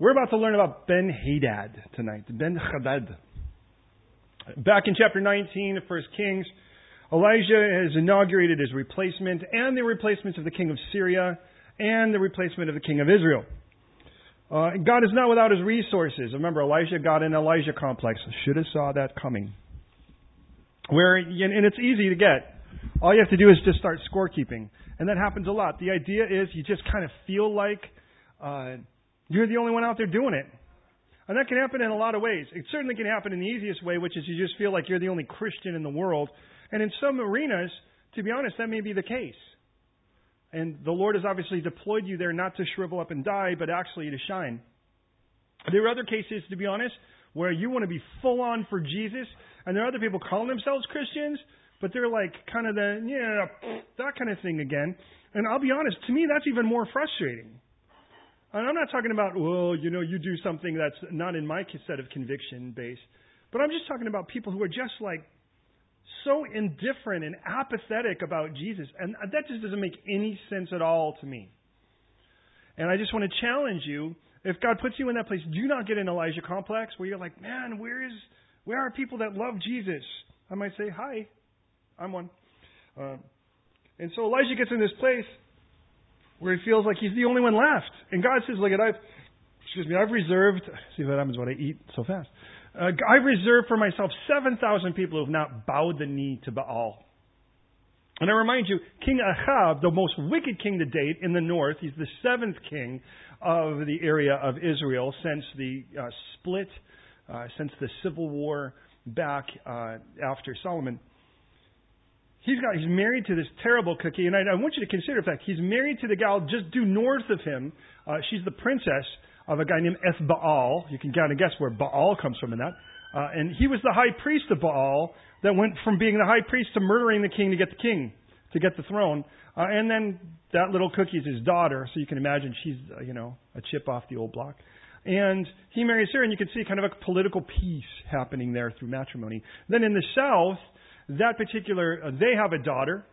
We're about to learn about Ben Hadad tonight. Ben Hadad. Back in chapter 19 of 1 Kings, Elijah has inaugurated his replacement and the replacements of the king of Syria and the replacement of the king of Israel. Uh, God is not without his resources. Remember, Elijah got an Elijah complex. Should have saw that coming. Where, and it's easy to get. All you have to do is just start scorekeeping. And that happens a lot. The idea is you just kind of feel like uh, you're the only one out there doing it. And that can happen in a lot of ways. It certainly can happen in the easiest way, which is you just feel like you're the only Christian in the world. And in some arenas, to be honest, that may be the case. And the Lord has obviously deployed you there not to shrivel up and die, but actually to shine. There are other cases, to be honest, where you want to be full on for Jesus, and there are other people calling themselves Christians, but they're like kind of the, yeah, that kind of thing again. And I'll be honest, to me, that's even more frustrating. And I'm not talking about, well, you know, you do something that's not in my set of conviction base. But I'm just talking about people who are just like so indifferent and apathetic about Jesus. And that just doesn't make any sense at all to me. And I just want to challenge you if God puts you in that place, do not get an Elijah complex where you're like, man, where is, where are people that love Jesus? I might say, hi, I'm one. Uh, and so Elijah gets in this place where he feels like he's the only one left. And God says, look, at I've, excuse me, I've reserved, see what happens when I eat so fast. Uh, I've reserved for myself 7,000 people who have not bowed the knee to Baal. And I remind you, King Ahab, the most wicked king to date in the north, he's the seventh king of the area of Israel since the uh, split, uh, since the civil war back uh, after Solomon. He's got he's married to this terrible cookie, and I, I want you to consider the fact he's married to the gal just due north of him. Uh, she's the princess of a guy named Ethbaal. You can kind of guess where Baal comes from in that. Uh, and he was the high priest of Baal that went from being the high priest to murdering the king to get the king, to get the throne. Uh, and then that little cookie is his daughter, so you can imagine she's, uh, you know, a chip off the old block. And he marries her, and you can see kind of a political peace happening there through matrimony. Then in the south, that particular, uh, they have a daughter,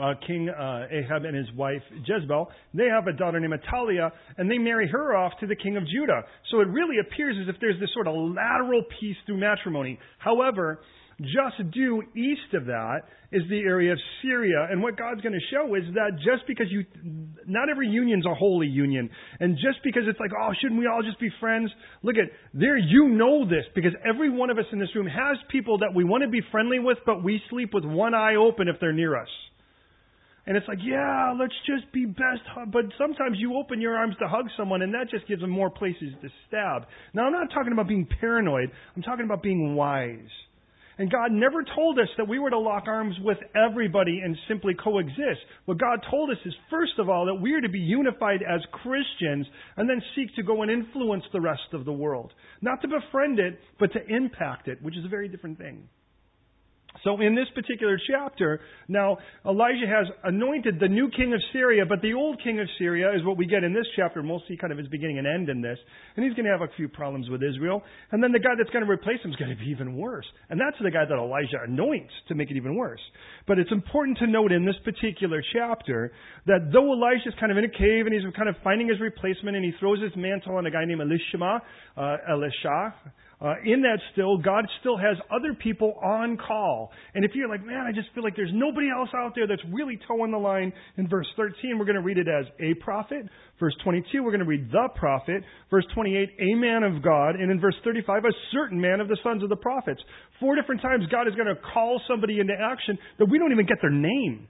uh, King uh, Ahab and his wife Jezebel. They have a daughter named Athaliah, and they marry her off to the king of Judah. So it really appears as if there's this sort of lateral peace through matrimony. However, just due east of that is the area of Syria. And what God's going to show is that just because you, not every union's a holy union. And just because it's like, oh, shouldn't we all just be friends? Look at, there you know this because every one of us in this room has people that we want to be friendly with, but we sleep with one eye open if they're near us. And it's like, yeah, let's just be best. But sometimes you open your arms to hug someone, and that just gives them more places to stab. Now, I'm not talking about being paranoid. I'm talking about being wise. And God never told us that we were to lock arms with everybody and simply coexist. What God told us is, first of all, that we are to be unified as Christians and then seek to go and influence the rest of the world. Not to befriend it, but to impact it, which is a very different thing. So in this particular chapter, now Elijah has anointed the new king of Syria, but the old king of Syria is what we get in this chapter, and we'll see kind of his beginning and end in this. And he's going to have a few problems with Israel. And then the guy that's going to replace him is going to be even worse. And that's the guy that Elijah anoints to make it even worse. But it's important to note in this particular chapter that though Elijah's kind of in a cave and he's kind of finding his replacement and he throws his mantle on a guy named Elishama, uh, Elisha, uh, in that still, God still has other people on call. And if you're like, man, I just feel like there's nobody else out there that's really toeing the line, in verse 13, we're going to read it as a prophet. Verse 22, we're going to read the prophet. Verse 28, a man of God. And in verse 35, a certain man of the sons of the prophets. Four different times, God is going to call somebody into action that we don't even get their name.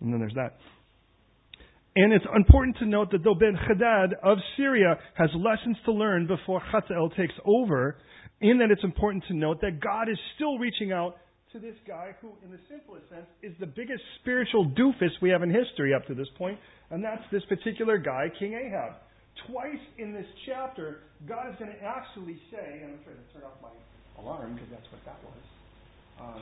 And then there's that. And it's important to note that though Ben Hadad of Syria has lessons to learn before Hazael takes over, in that it's important to note that God is still reaching out to this guy who, in the simplest sense, is the biggest spiritual doofus we have in history up to this point, and that's this particular guy, King Ahab. Twice in this chapter, God is going to actually say, and I'm trying to turn off my alarm because that's what that was. Uh,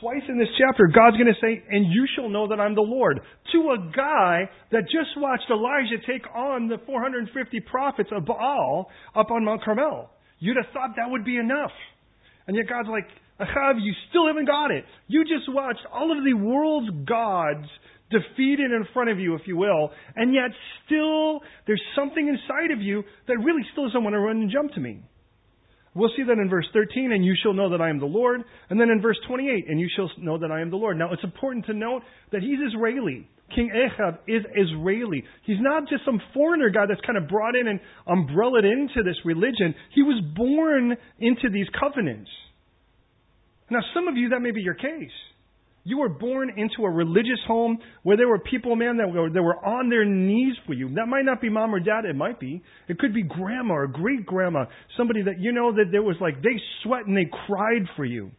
Twice in this chapter, God's going to say, and you shall know that I'm the Lord. To a guy that just watched Elijah take on the 450 prophets of Baal up on Mount Carmel. You'd have thought that would be enough. And yet God's like, Ahab, you still haven't got it. You just watched all of the world's gods defeated in front of you, if you will, and yet still there's something inside of you that really still doesn't want to run and jump to me. We'll see that in verse 13, and you shall know that I am the Lord. And then in verse 28, and you shall know that I am the Lord. Now, it's important to note that he's Israeli. King Ahab is Israeli. He's not just some foreigner guy that's kind of brought in and umbrellaed into this religion. He was born into these covenants. Now, some of you, that may be your case. You were born into a religious home where there were people, man, that were, that were on their knees for you. That might not be mom or dad. It might be. It could be grandma or great grandma. Somebody that you know that there was like, they sweat and they cried for you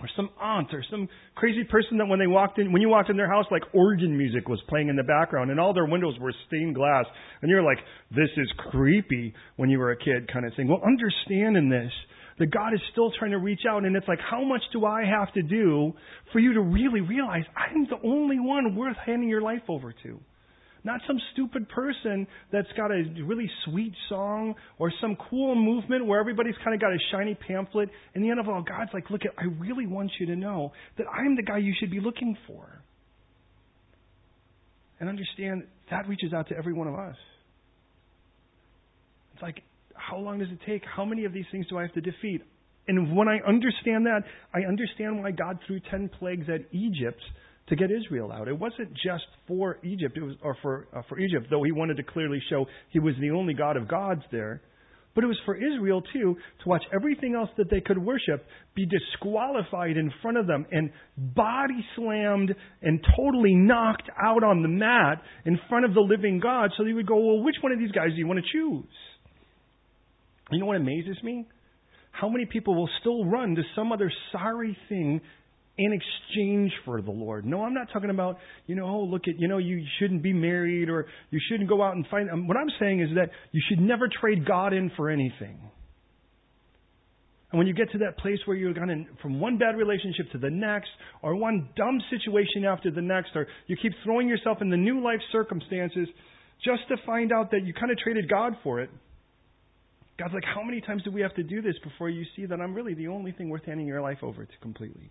or some aunt or some crazy person that when they walked in when you walked in their house like organ music was playing in the background and all their windows were stained glass and you're like this is creepy when you were a kid kind of thing well understand in this that God is still trying to reach out and it's like how much do I have to do for you to really realize I'm the only one worth handing your life over to not some stupid person that's got a really sweet song or some cool movement where everybody's kind of got a shiny pamphlet. In the end of all, God's like, look, I really want you to know that I'm the guy you should be looking for. And understand that reaches out to every one of us. It's like, how long does it take? How many of these things do I have to defeat? And when I understand that, I understand why God threw ten plagues at Egypt to get Israel out. It wasn't just for Egypt, it was, or for, uh, for Egypt, though he wanted to clearly show he was the only God of gods there. But it was for Israel, too, to watch everything else that they could worship be disqualified in front of them and body slammed and totally knocked out on the mat in front of the living God. So they would go, Well, which one of these guys do you want to choose? You know what amazes me? How many people will still run to some other sorry thing in exchange for the Lord. No, I'm not talking about, you know, oh, look at, you know, you shouldn't be married or you shouldn't go out and find. Um, what I'm saying is that you should never trade God in for anything. And when you get to that place where you're going from one bad relationship to the next, or one dumb situation after the next, or you keep throwing yourself in the new life circumstances just to find out that you kind of traded God for it. God's like, how many times do we have to do this before you see that I'm really the only thing worth handing your life over to completely?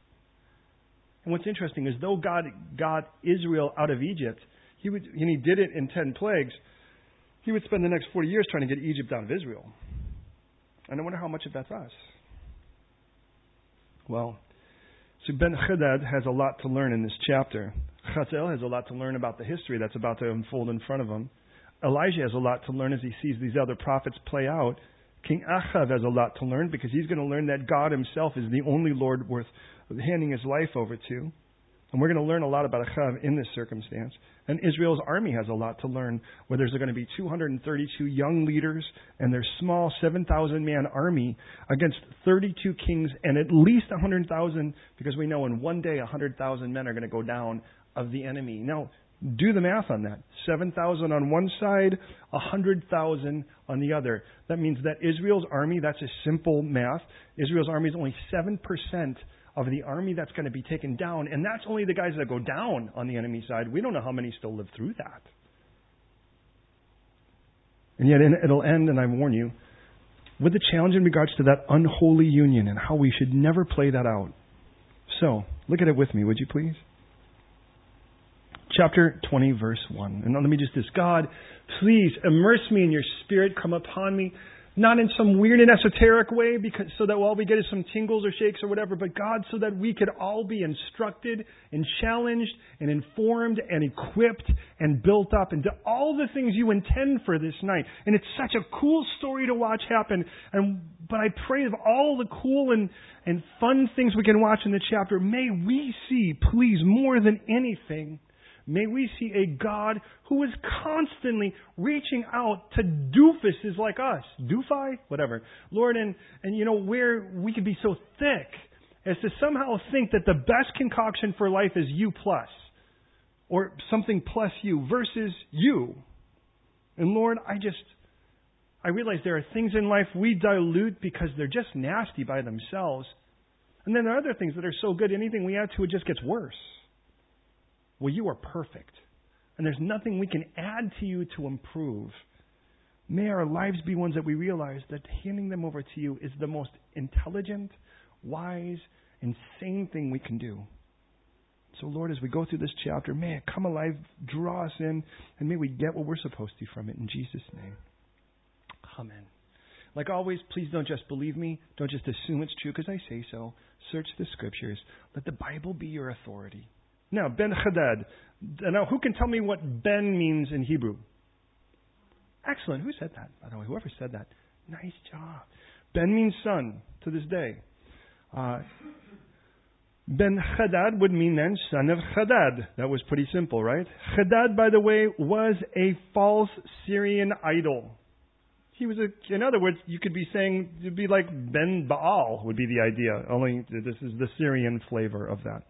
And what's interesting is though God got Israel out of Egypt, he would, and he did it in 10 plagues, he would spend the next 40 years trying to get Egypt out of Israel. And I wonder how much of that's us. Well, so Ben Hadad has a lot to learn in this chapter. Hazael has a lot to learn about the history that's about to unfold in front of him. Elijah has a lot to learn as he sees these other prophets play out. King Achav has a lot to learn because he's going to learn that God himself is the only Lord worth handing his life over to. And we're going to learn a lot about Achav in this circumstance. And Israel's army has a lot to learn, where there's going to be 232 young leaders and their small 7,000 man army against 32 kings and at least 100,000, because we know in one day 100,000 men are going to go down of the enemy. Now, do the math on that. 7,000 on one side, 100,000 on the other. That means that Israel's army, that's a simple math, Israel's army is only 7% of the army that's going to be taken down, and that's only the guys that go down on the enemy side. We don't know how many still live through that. And yet it'll end, and I warn you, with the challenge in regards to that unholy union and how we should never play that out. So, look at it with me, would you please? Chapter 20, verse 1. And let me just this God, please immerse me in your spirit, come upon me. Not in some weird and esoteric way, because so that all we get is some tingles or shakes or whatever, but God, so that we could all be instructed and challenged and informed and equipped and built up into all the things you intend for this night. And it's such a cool story to watch happen. And but I pray of all the cool and, and fun things we can watch in the chapter, may we see, please, more than anything, May we see a God who is constantly reaching out to doofuses like us. Doofi? Whatever. Lord, and, and you know, where we could be so thick as to somehow think that the best concoction for life is you plus, or something plus you versus you. And Lord, I just, I realize there are things in life we dilute because they're just nasty by themselves. And then there are other things that are so good, anything we add to it just gets worse. Well, you are perfect. And there's nothing we can add to you to improve. May our lives be ones that we realize that handing them over to you is the most intelligent, wise, and sane thing we can do. So, Lord, as we go through this chapter, may it come alive, draw us in, and may we get what we're supposed to from it. In Jesus' name. Amen. Like always, please don't just believe me. Don't just assume it's true because I say so. Search the scriptures. Let the Bible be your authority. Now, Ben Hadad. Now, who can tell me what Ben means in Hebrew? Excellent. Who said that? By the way, whoever said that, nice job. Ben means son to this day. Uh, ben Hadad would mean then son of Hadad. That was pretty simple, right? Hadad, by the way, was a false Syrian idol. He was a, in other words, you could be saying, it'd be like Ben Baal would be the idea, only this is the Syrian flavor of that.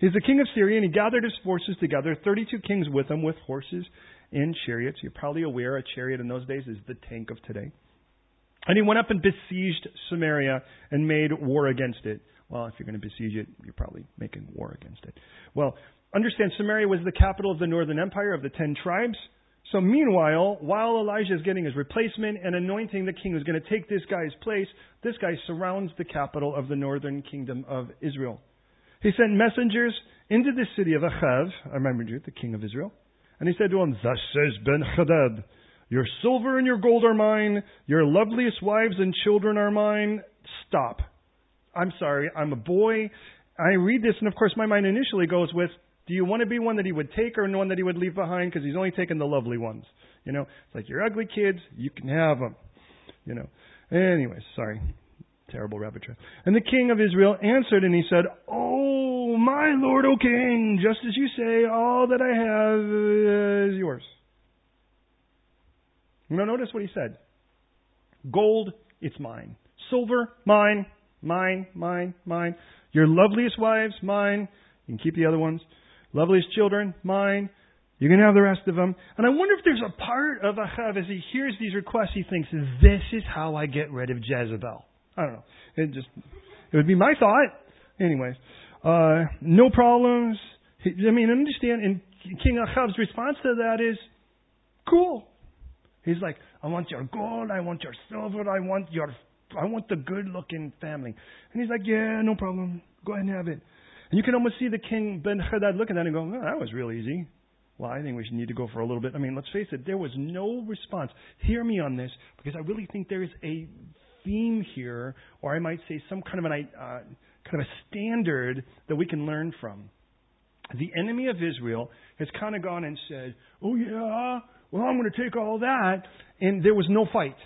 He's the king of Syria, and he gathered his forces together, 32 kings with him, with horses and chariots. You're probably aware a chariot in those days is the tank of today. And he went up and besieged Samaria and made war against it. Well, if you're going to besiege it, you're probably making war against it. Well, understand Samaria was the capital of the northern empire of the ten tribes. So meanwhile, while Elijah is getting his replacement and anointing the king who's going to take this guy's place, this guy surrounds the capital of the northern kingdom of Israel. He sent messengers into the city of Achav, I remember you, the king of Israel, and he said to him, Thus says Ben Hadad, Your silver and your gold are mine, your loveliest wives and children are mine. Stop. I'm sorry, I'm a boy. I read this, and of course, my mind initially goes with, do you want to be one that he would take or one that he would leave behind? Because he's only taking the lovely ones. You know, it's like your ugly kids, you can have them. You know. Anyways, sorry. Terrible trail. And the king of Israel answered and he said, Oh, my lord, O king, just as you say, all that I have is yours. Now notice what he said. Gold, it's mine. Silver, mine. Mine, mine, mine. Your loveliest wives, mine. You can keep the other ones. Loveliest children, mine. You can have the rest of them. And I wonder if there's a part of Achav as he hears these requests, he thinks, this is how I get rid of Jezebel. I don't know. It just, it would be my thought. Anyways, uh, no problems. I mean, understand, and King Ahab's response to that is, cool. He's like, I want your gold, I want your silver, I want your, I want the good looking family. And he's like, yeah, no problem. Go ahead and have it. And you can almost see the king Ben Hadad looking at him and going, oh, that was real easy. Well, I think we should need to go for a little bit. I mean, let's face it, there was no response. Hear me on this, because I really think there is a theme here, or I might say some kind of an uh, kind of a standard that we can learn from. The enemy of Israel has kind of gone and said, "Oh yeah, well I'm going to take all that," and there was no fight.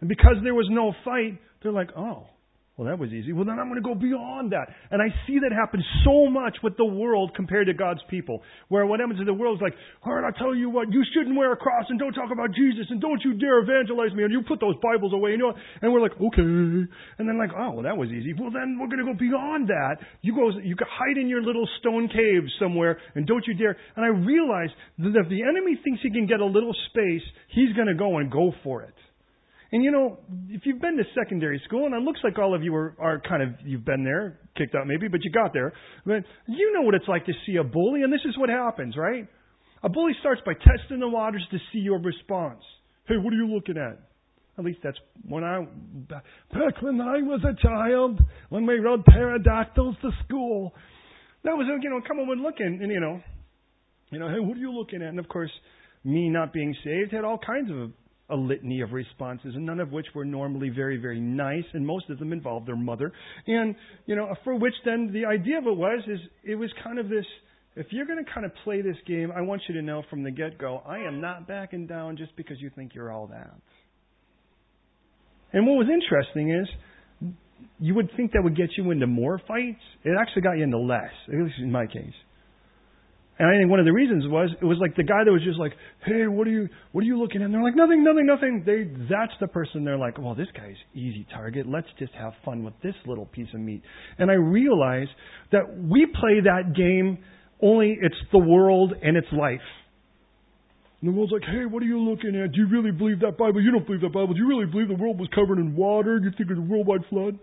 And because there was no fight, they're like, "Oh, well, that was easy. Well, then I'm going to go beyond that. And I see that happen so much with the world compared to God's people. Where what happens in the world is like, all right, I'll tell you what, you shouldn't wear a cross and don't talk about Jesus and don't you dare evangelize me and you put those Bibles away. You know, and we're like, okay. And then like, oh, well, that was easy. Well, then we're going to go beyond that. You go, you hide in your little stone cave somewhere and don't you dare. And I realize that if the enemy thinks he can get a little space, he's going to go and go for it. And you know, if you've been to secondary school, and it looks like all of you are, are kind of, you've been there, kicked out maybe, but you got there. But you know what it's like to see a bully, and this is what happens, right? A bully starts by testing the waters to see your response. Hey, what are you looking at? At least that's when I, back when I was a child, when we rode pterodactyls to school. That was, you know, come on looking, and you know, you know, hey, what are you looking at? And of course, me not being saved had all kinds of a litany of responses, and none of which were normally very, very nice, and most of them involved their mother. And, you know, for which then the idea of it was, is it was kind of this, if you're going to kind of play this game, I want you to know from the get-go, I am not backing down just because you think you're all that. And what was interesting is, you would think that would get you into more fights. It actually got you into less, at least in my case. And I think one of the reasons was it was like the guy that was just like, "Hey, what are you what are you looking at?" And they're like, "Nothing, nothing, nothing." They that's the person they're like, "Well, this guy's easy target. Let's just have fun with this little piece of meat." And I realize that we play that game only it's the world and it's life. And the world's like, "Hey, what are you looking at? Do you really believe that Bible? You don't believe that Bible. Do you really believe the world was covered in water? Do you think it was a worldwide flood?"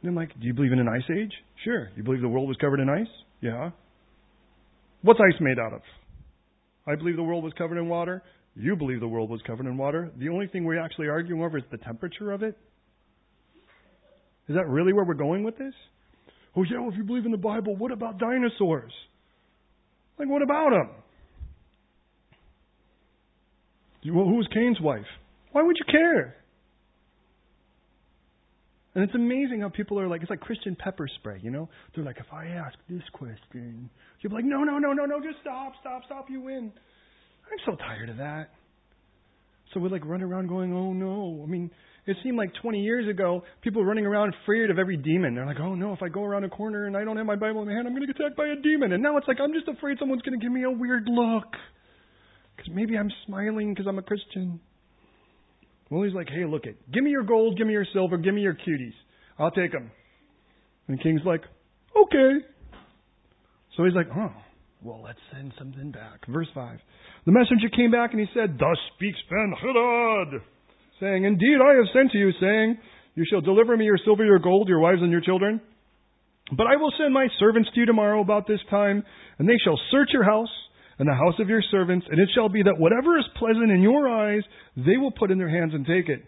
And I'm like, "Do you believe in an ice age? Sure. You believe the world was covered in ice? Yeah. What's ice made out of? I believe the world was covered in water. You believe the world was covered in water. The only thing we're actually arguing over is the temperature of it. Is that really where we're going with this? Oh, yeah, well, if you believe in the Bible, what about dinosaurs? Like, what about them? Well, who was Cain's wife? Why would you care? And it's amazing how people are like, it's like Christian pepper spray, you know? They're like, if I ask this question, you'll be like, no, no, no, no, no, just stop, stop, stop, you win. I'm so tired of that. So we like run around going, oh no. I mean, it seemed like 20 years ago, people running around afraid of every demon. They're like, oh no, if I go around a corner and I don't have my Bible in my hand, I'm going to get attacked by a demon. And now it's like, I'm just afraid someone's going to give me a weird look. Because maybe I'm smiling because I'm a Christian. Well, he's like, hey, look it. Give me your gold, give me your silver, give me your cuties. I'll take them. And king's like, okay. So he's like, oh, well, let's send something back. Verse 5. The messenger came back and he said, Thus speaks Ben Hadad, saying, Indeed, I have sent to you, saying, You shall deliver me your silver, your gold, your wives, and your children. But I will send my servants to you tomorrow about this time, and they shall search your house and the house of your servants, and it shall be that whatever is pleasant in your eyes, they will put in their hands and take it.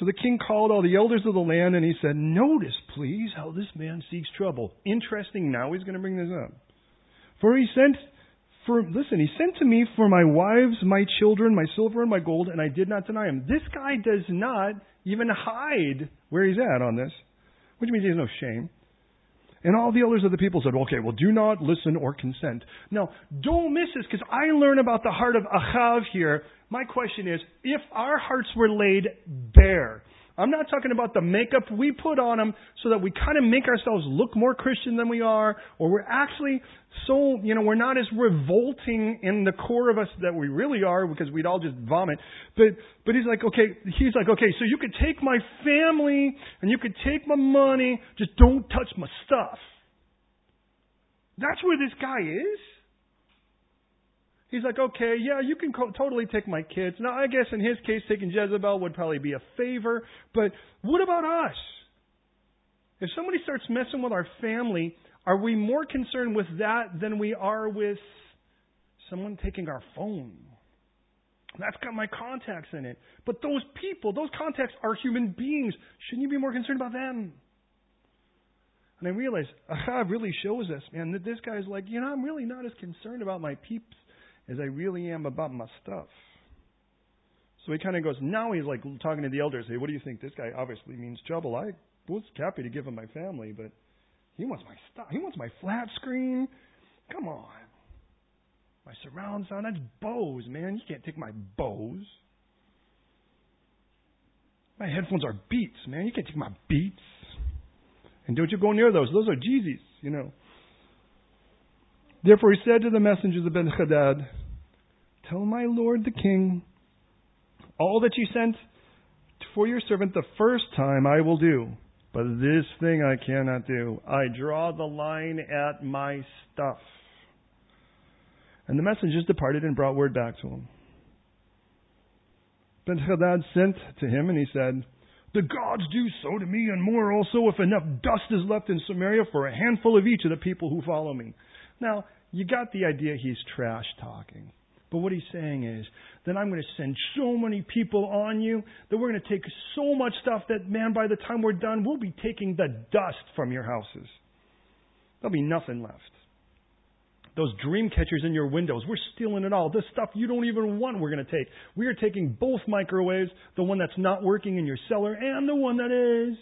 So the king called all the elders of the land, and he said, Notice, please, how this man seeks trouble. Interesting, now he's going to bring this up. For he sent for listen, he sent to me for my wives, my children, my silver and my gold, and I did not deny him. This guy does not even hide where he's at on this, which means he has no shame. And all the elders of the people said, okay, well, do not listen or consent. Now, don't miss this because I learn about the heart of Achav here. My question is, if our hearts were laid bare, I'm not talking about the makeup we put on them so that we kind of make ourselves look more Christian than we are, or we're actually so, you know, we're not as revolting in the core of us that we really are because we'd all just vomit. But, but he's like, okay, he's like, okay, so you could take my family and you could take my money, just don't touch my stuff. That's where this guy is. He's like, okay, yeah, you can co- totally take my kids. Now, I guess in his case, taking Jezebel would probably be a favor, but what about us? If somebody starts messing with our family, are we more concerned with that than we are with someone taking our phone? That's got my contacts in it. But those people, those contacts are human beings. Shouldn't you be more concerned about them? And I realize Achav really shows us, man, that this guy's like, you know, I'm really not as concerned about my peeps as I really am about my stuff. So he kind of goes, now he's like talking to the elders. Hey, what do you think? This guy obviously means trouble. I was happy to give him my family, but he wants my stuff. He wants my flat screen. Come on. My surround sound. That's Bose, man. You can't take my Bose. My headphones are Beats, man. You can't take my Beats. And don't you go near those. Those are Yeezys, you know. Therefore he said to the messengers of Ben Hadad, Tell my lord the king, all that you sent for your servant the first time I will do, but this thing I cannot do. I draw the line at my stuff. And the messengers departed and brought word back to him. Ben Hadad sent to him, and he said, The gods do so to me, and more also, if enough dust is left in Samaria for a handful of each of the people who follow me. Now, you got the idea he's trash talking. But what he's saying is that I'm going to send so many people on you that we're going to take so much stuff that, man, by the time we're done, we'll be taking the dust from your houses. There'll be nothing left. Those dream catchers in your windows, we're stealing it all. This stuff you don't even want, we're going to take. We are taking both microwaves, the one that's not working in your cellar and the one that is.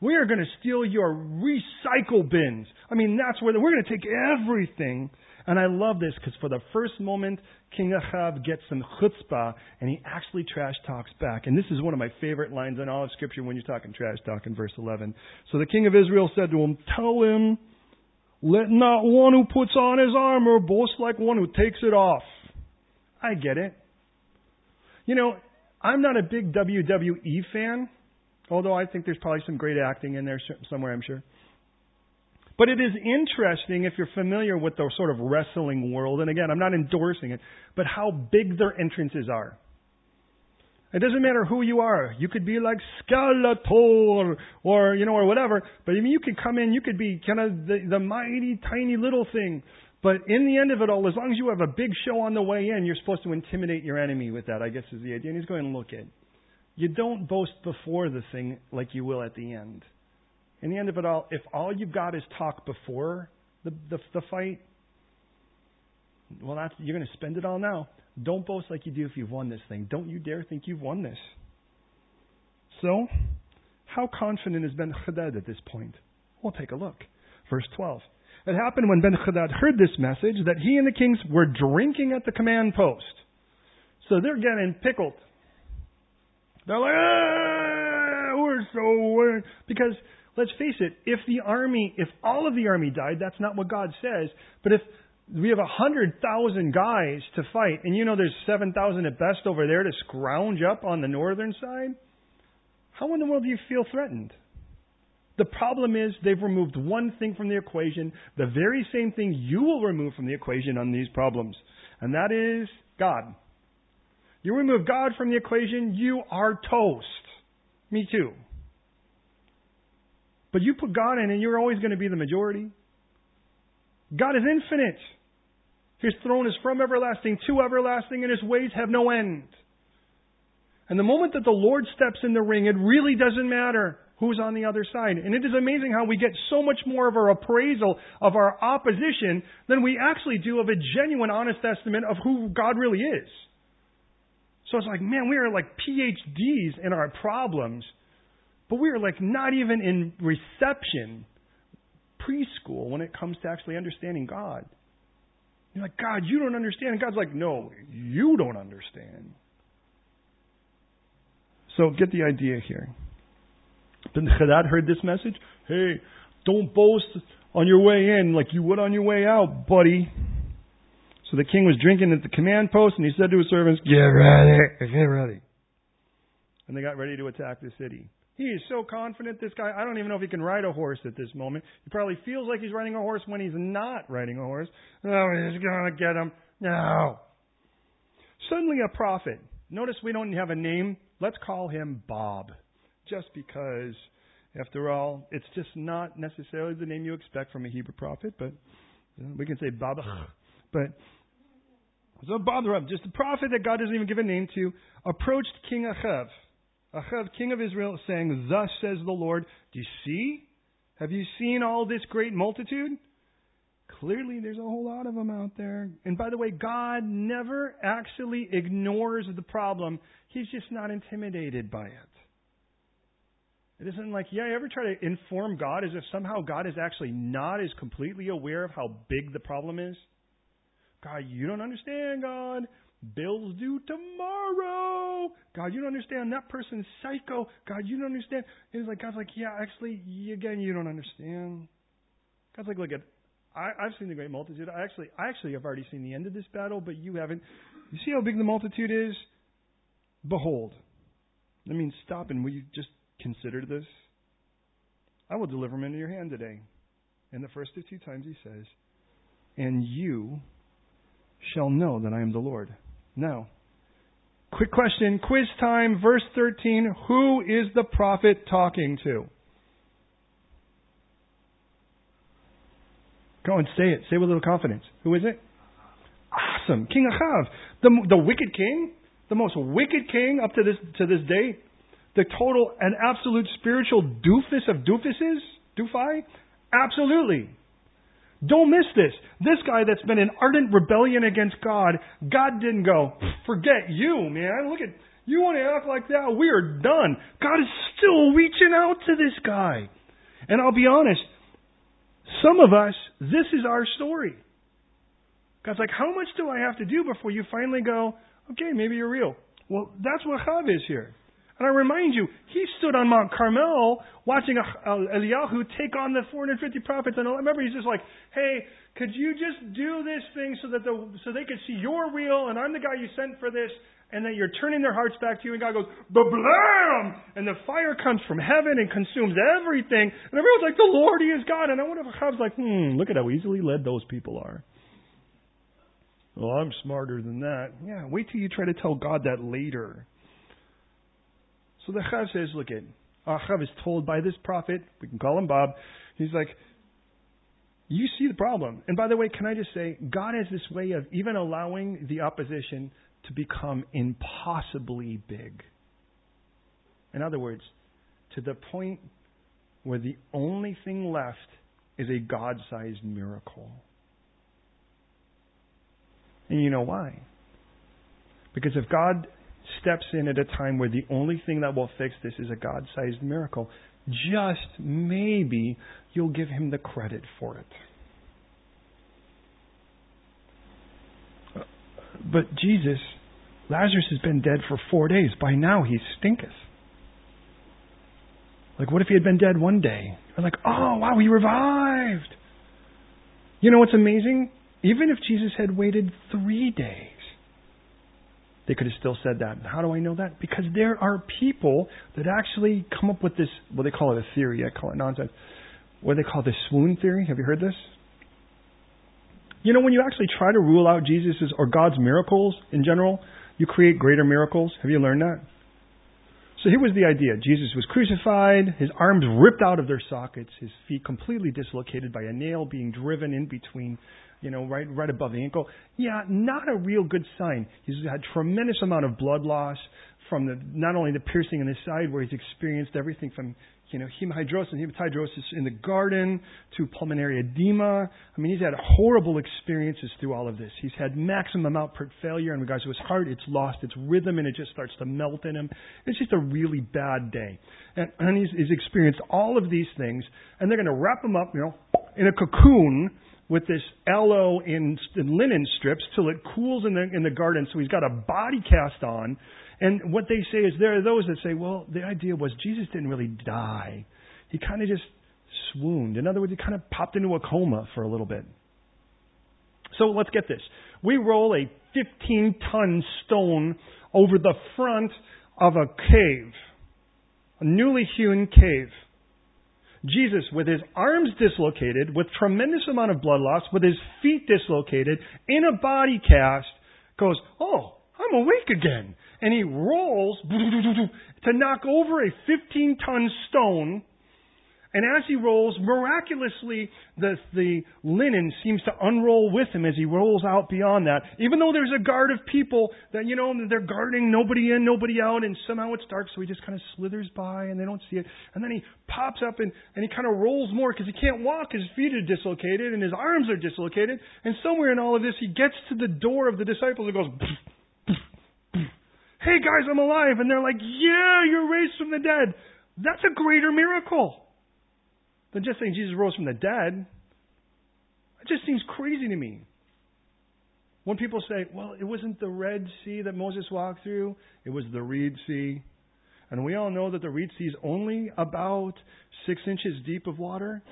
We are going to steal your recycle bins. I mean, that's where we're going to take everything. And I love this because for the first moment, King Ahab gets some chutzpah and he actually trash talks back. And this is one of my favorite lines in all of Scripture when you're talking trash talk in verse 11. So the king of Israel said to him, Tell him, let not one who puts on his armor boast like one who takes it off. I get it. You know, I'm not a big WWE fan. Although I think there's probably some great acting in there somewhere, I'm sure. But it is interesting if you're familiar with the sort of wrestling world, and again, I'm not endorsing it, but how big their entrances are. It doesn't matter who you are. You could be like Skeletor or, you know, or whatever. But I mean, you could come in, you could be kind of the, the mighty, tiny little thing. But in the end of it all, as long as you have a big show on the way in, you're supposed to intimidate your enemy with that, I guess is the idea. And he's going, to look it. You don't boast before the thing like you will at the end. in the end of it all, if all you've got is talk before the, the, the fight, well, that's, you're going to spend it all now. Don't boast like you do if you've won this thing. Don't you dare think you've won this. So, how confident is Ben Hadad at this point? We'll take a look. Verse 12. It happened when Ben Hadad heard this message that he and the kings were drinking at the command post. So they're getting pickled. They're like, ah, we're so worried. because let's face it, if the army, if all of the army died, that's not what God says. But if we have a hundred thousand guys to fight, and you know there's seven thousand at best over there to scrounge up on the northern side, how in the world do you feel threatened? The problem is they've removed one thing from the equation, the very same thing you will remove from the equation on these problems, and that is God. You remove God from the equation, you are toast. Me too. But you put God in and you're always going to be the majority. God is infinite. His throne is from everlasting to everlasting, and his ways have no end. And the moment that the Lord steps in the ring, it really doesn't matter who's on the other side. And it is amazing how we get so much more of our appraisal of our opposition than we actually do of a genuine, honest estimate of who God really is. So it's like, man, we are like PhDs in our problems, but we are like not even in reception, preschool, when it comes to actually understanding God. You're like, God, you don't understand. And God's like, no, you don't understand. So get the idea here. Ben Hadad heard this message. Hey, don't boast on your way in like you would on your way out, buddy. So the king was drinking at the command post, and he said to his servants, Get ready, get ready. And they got ready to attack the city. He is so confident, this guy. I don't even know if he can ride a horse at this moment. He probably feels like he's riding a horse when he's not riding a horse. Oh, he's going to get him. No. Suddenly, a prophet. Notice we don't have a name. Let's call him Bob. Just because, after all, it's just not necessarily the name you expect from a Hebrew prophet, but uh, we can say Baba. But so the just a prophet that God doesn't even give a name to, approached King Achav. Achav, king of Israel, saying, Thus says the Lord, Do you see? Have you seen all this great multitude? Clearly, there's a whole lot of them out there. And by the way, God never actually ignores the problem. He's just not intimidated by it. It isn't like, yeah, you ever try to inform God as if somehow God is actually not as completely aware of how big the problem is? God, you don't understand, God. Bills due tomorrow. God, you don't understand. That person's psycho. God, you don't understand. It's like God's like, yeah, actually, again, you don't understand. God's like, look at, I, I've seen the great multitude. I actually, I actually have already seen the end of this battle, but you haven't. You see how big the multitude is? Behold. I mean, stop and will you just consider this? I will deliver them into your hand today. And the first of two times he says, and you shall know that I am the Lord. Now, quick question, quiz time, verse 13. Who is the prophet talking to? Go and say it. Say it with a little confidence. Who is it? Awesome. King Achav. The, the wicked king. The most wicked king up to this, to this day. The total and absolute spiritual doofus of doofuses. Doofi? Absolutely. Don't miss this. This guy that's been in ardent rebellion against God, God didn't go, forget you, man. Look at, you want to act like that? We are done. God is still reaching out to this guy. And I'll be honest, some of us, this is our story. God's like, how much do I have to do before you finally go, okay, maybe you're real? Well, that's what Chav is here. And I remind you, he stood on Mount Carmel watching Eliyahu take on the 450 prophets. And I remember he's just like, hey, could you just do this thing so that the, so they could see you're real and I'm the guy you sent for this and that you're turning their hearts back to you. And God goes, blam! And the fire comes from heaven and consumes everything. And everyone's like, the Lord, He is God. And I wonder if Achab's like, hmm, look at how easily led those people are. Well, I'm smarter than that. Yeah, wait till you try to tell God that later. So the Chav says, look at, Achav is told by this prophet, we can call him Bob, he's like, you see the problem. And by the way, can I just say, God has this way of even allowing the opposition to become impossibly big. In other words, to the point where the only thing left is a God sized miracle. And you know why? Because if God steps in at a time where the only thing that will fix this is a God sized miracle, just maybe you'll give him the credit for it. But Jesus, Lazarus has been dead for four days. By now he stinketh. Like, what if he had been dead one day? We're like, oh, wow, he revived. You know what's amazing? Even if Jesus had waited three days, they could have still said that. How do I know that? Because there are people that actually come up with this, well, they call it a theory. I call it nonsense. What they call the swoon theory. Have you heard this? You know, when you actually try to rule out Jesus' or God's miracles in general, you create greater miracles. Have you learned that? So here was the idea. Jesus was crucified, his arms ripped out of their sockets, his feet completely dislocated by a nail being driven in between, you know, right right above the ankle. Yeah, not a real good sign. He's had tremendous amount of blood loss from the not only the piercing in his side where he's experienced everything from you know, hemihydrosis and hematidrosis in the garden to pulmonary edema. I mean, he's had horrible experiences through all of this. He's had maximum output failure in regards to his heart. It's lost its rhythm and it just starts to melt in him. It's just a really bad day. And, and he's, he's experienced all of these things, and they're going to wrap him up, you know, in a cocoon with this aloe in, in linen strips till it cools in the in the garden. So he's got a body cast on and what they say is there are those that say, well, the idea was Jesus didn't really die. He kind of just swooned. In other words, he kind of popped into a coma for a little bit. So let's get this. We roll a 15 ton stone over the front of a cave, a newly hewn cave. Jesus, with his arms dislocated, with tremendous amount of blood loss, with his feet dislocated, in a body cast, goes, Oh, I'm awake again and he rolls to knock over a 15 ton stone. And as he rolls, miraculously, the, the linen seems to unroll with him as he rolls out beyond that. Even though there's a guard of people that, you know, they're guarding nobody in, nobody out, and somehow it's dark, so he just kind of slithers by and they don't see it. And then he pops up and, and he kind of rolls more because he can't walk. His feet are dislocated and his arms are dislocated. And somewhere in all of this, he gets to the door of the disciples and goes, hey guys, I'm alive. And they're like, yeah, you're raised from the dead. That's a greater miracle than just saying Jesus rose from the dead. It just seems crazy to me. When people say, well, it wasn't the Red Sea that Moses walked through, it was the Reed Sea. And we all know that the Reed Sea is only about six inches deep of water.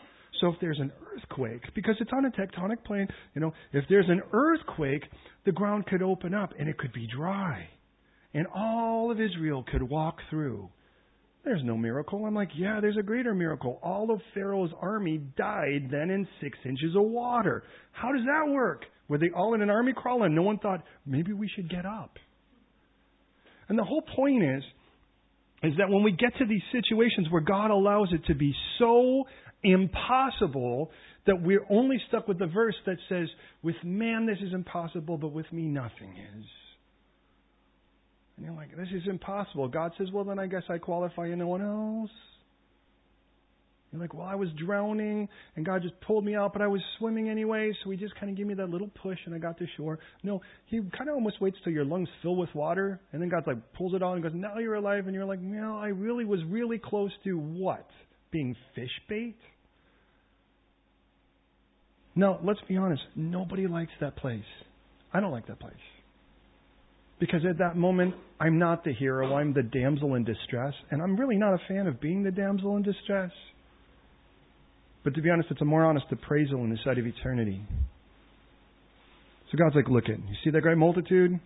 So if there's an earthquake, because it's on a tectonic plane, you know, if there's an earthquake, the ground could open up and it could be dry and all of Israel could walk through. There's no miracle. I'm like, yeah, there's a greater miracle. All of Pharaoh's army died then in six inches of water. How does that work? Were they all in an army crawl and no one thought, maybe we should get up? And the whole point is, is that when we get to these situations where God allows it to be so impossible that we're only stuck with the verse that says, with man this is impossible, but with me nothing is. And you're like, this is impossible. God says, well, then I guess I qualify and no one else. You're like, well, I was drowning and God just pulled me out, but I was swimming anyway, so He just kind of gave me that little push and I got to shore. No, He kind of almost waits till your lungs fill with water and then God like pulls it out and goes, now you're alive. And you're like, no, I really was really close to what? Being fish bait? No, let's be honest. Nobody likes that place. I don't like that place. Because at that moment, I'm not the hero, I'm the damsel in distress, and I'm really not a fan of being the damsel in distress. But to be honest, it's a more honest appraisal in the sight of eternity. So God's like, look it, you see that great multitude?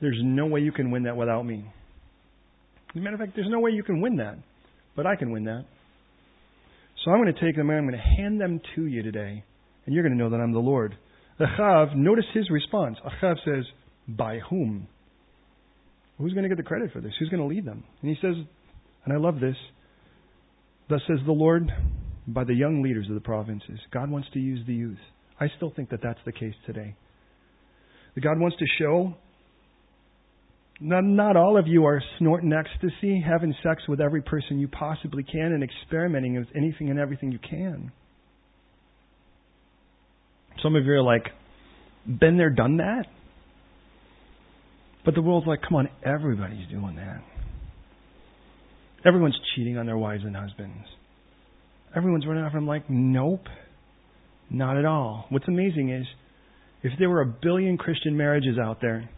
There's no way you can win that without me. As a matter of fact, there's no way you can win that, but I can win that. So I'm going to take them and I'm going to hand them to you today, and you're going to know that I'm the Lord. Achav, notice his response. Achav says, by whom? Who's going to get the credit for this? Who's going to lead them? And he says, and I love this, thus says the Lord, by the young leaders of the provinces. God wants to use the youth. I still think that that's the case today. That God wants to show Not, not all of you are snorting ecstasy, having sex with every person you possibly can, and experimenting with anything and everything you can. Some of you are like, been there, done that? But the world's like, come on, everybody's doing that. Everyone's cheating on their wives and husbands. Everyone's running off. I'm like, nope, not at all. What's amazing is if there were a billion Christian marriages out there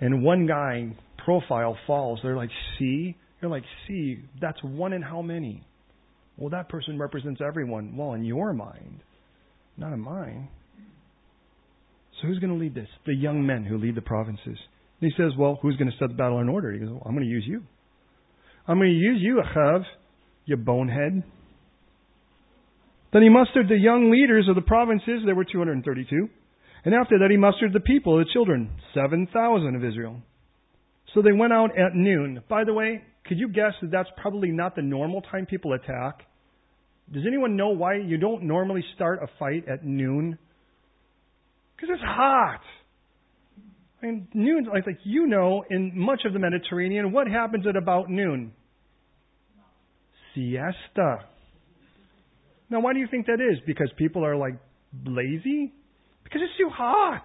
and one guy profile falls, they're like, see? You're like, see, that's one in how many? Well, that person represents everyone. Well, in your mind, not in mine. So who's going to lead this? The young men who lead the provinces. And he says, well, who's going to set the battle in order? He goes, well, I'm going to use you. I'm going to use you, Achav, you bonehead. Then he mustered the young leaders of the provinces. There were 232. And after that, he mustered the people, the children, 7,000 of Israel. So they went out at noon. By the way, could you guess that that's probably not the normal time people attack? Does anyone know why you don't normally start a fight at noon? Because it's hot. Mean, noon, like, like you know, in much of the Mediterranean, what happens at about noon? Siesta. Now, why do you think that is? Because people are like lazy? Because it's too hot.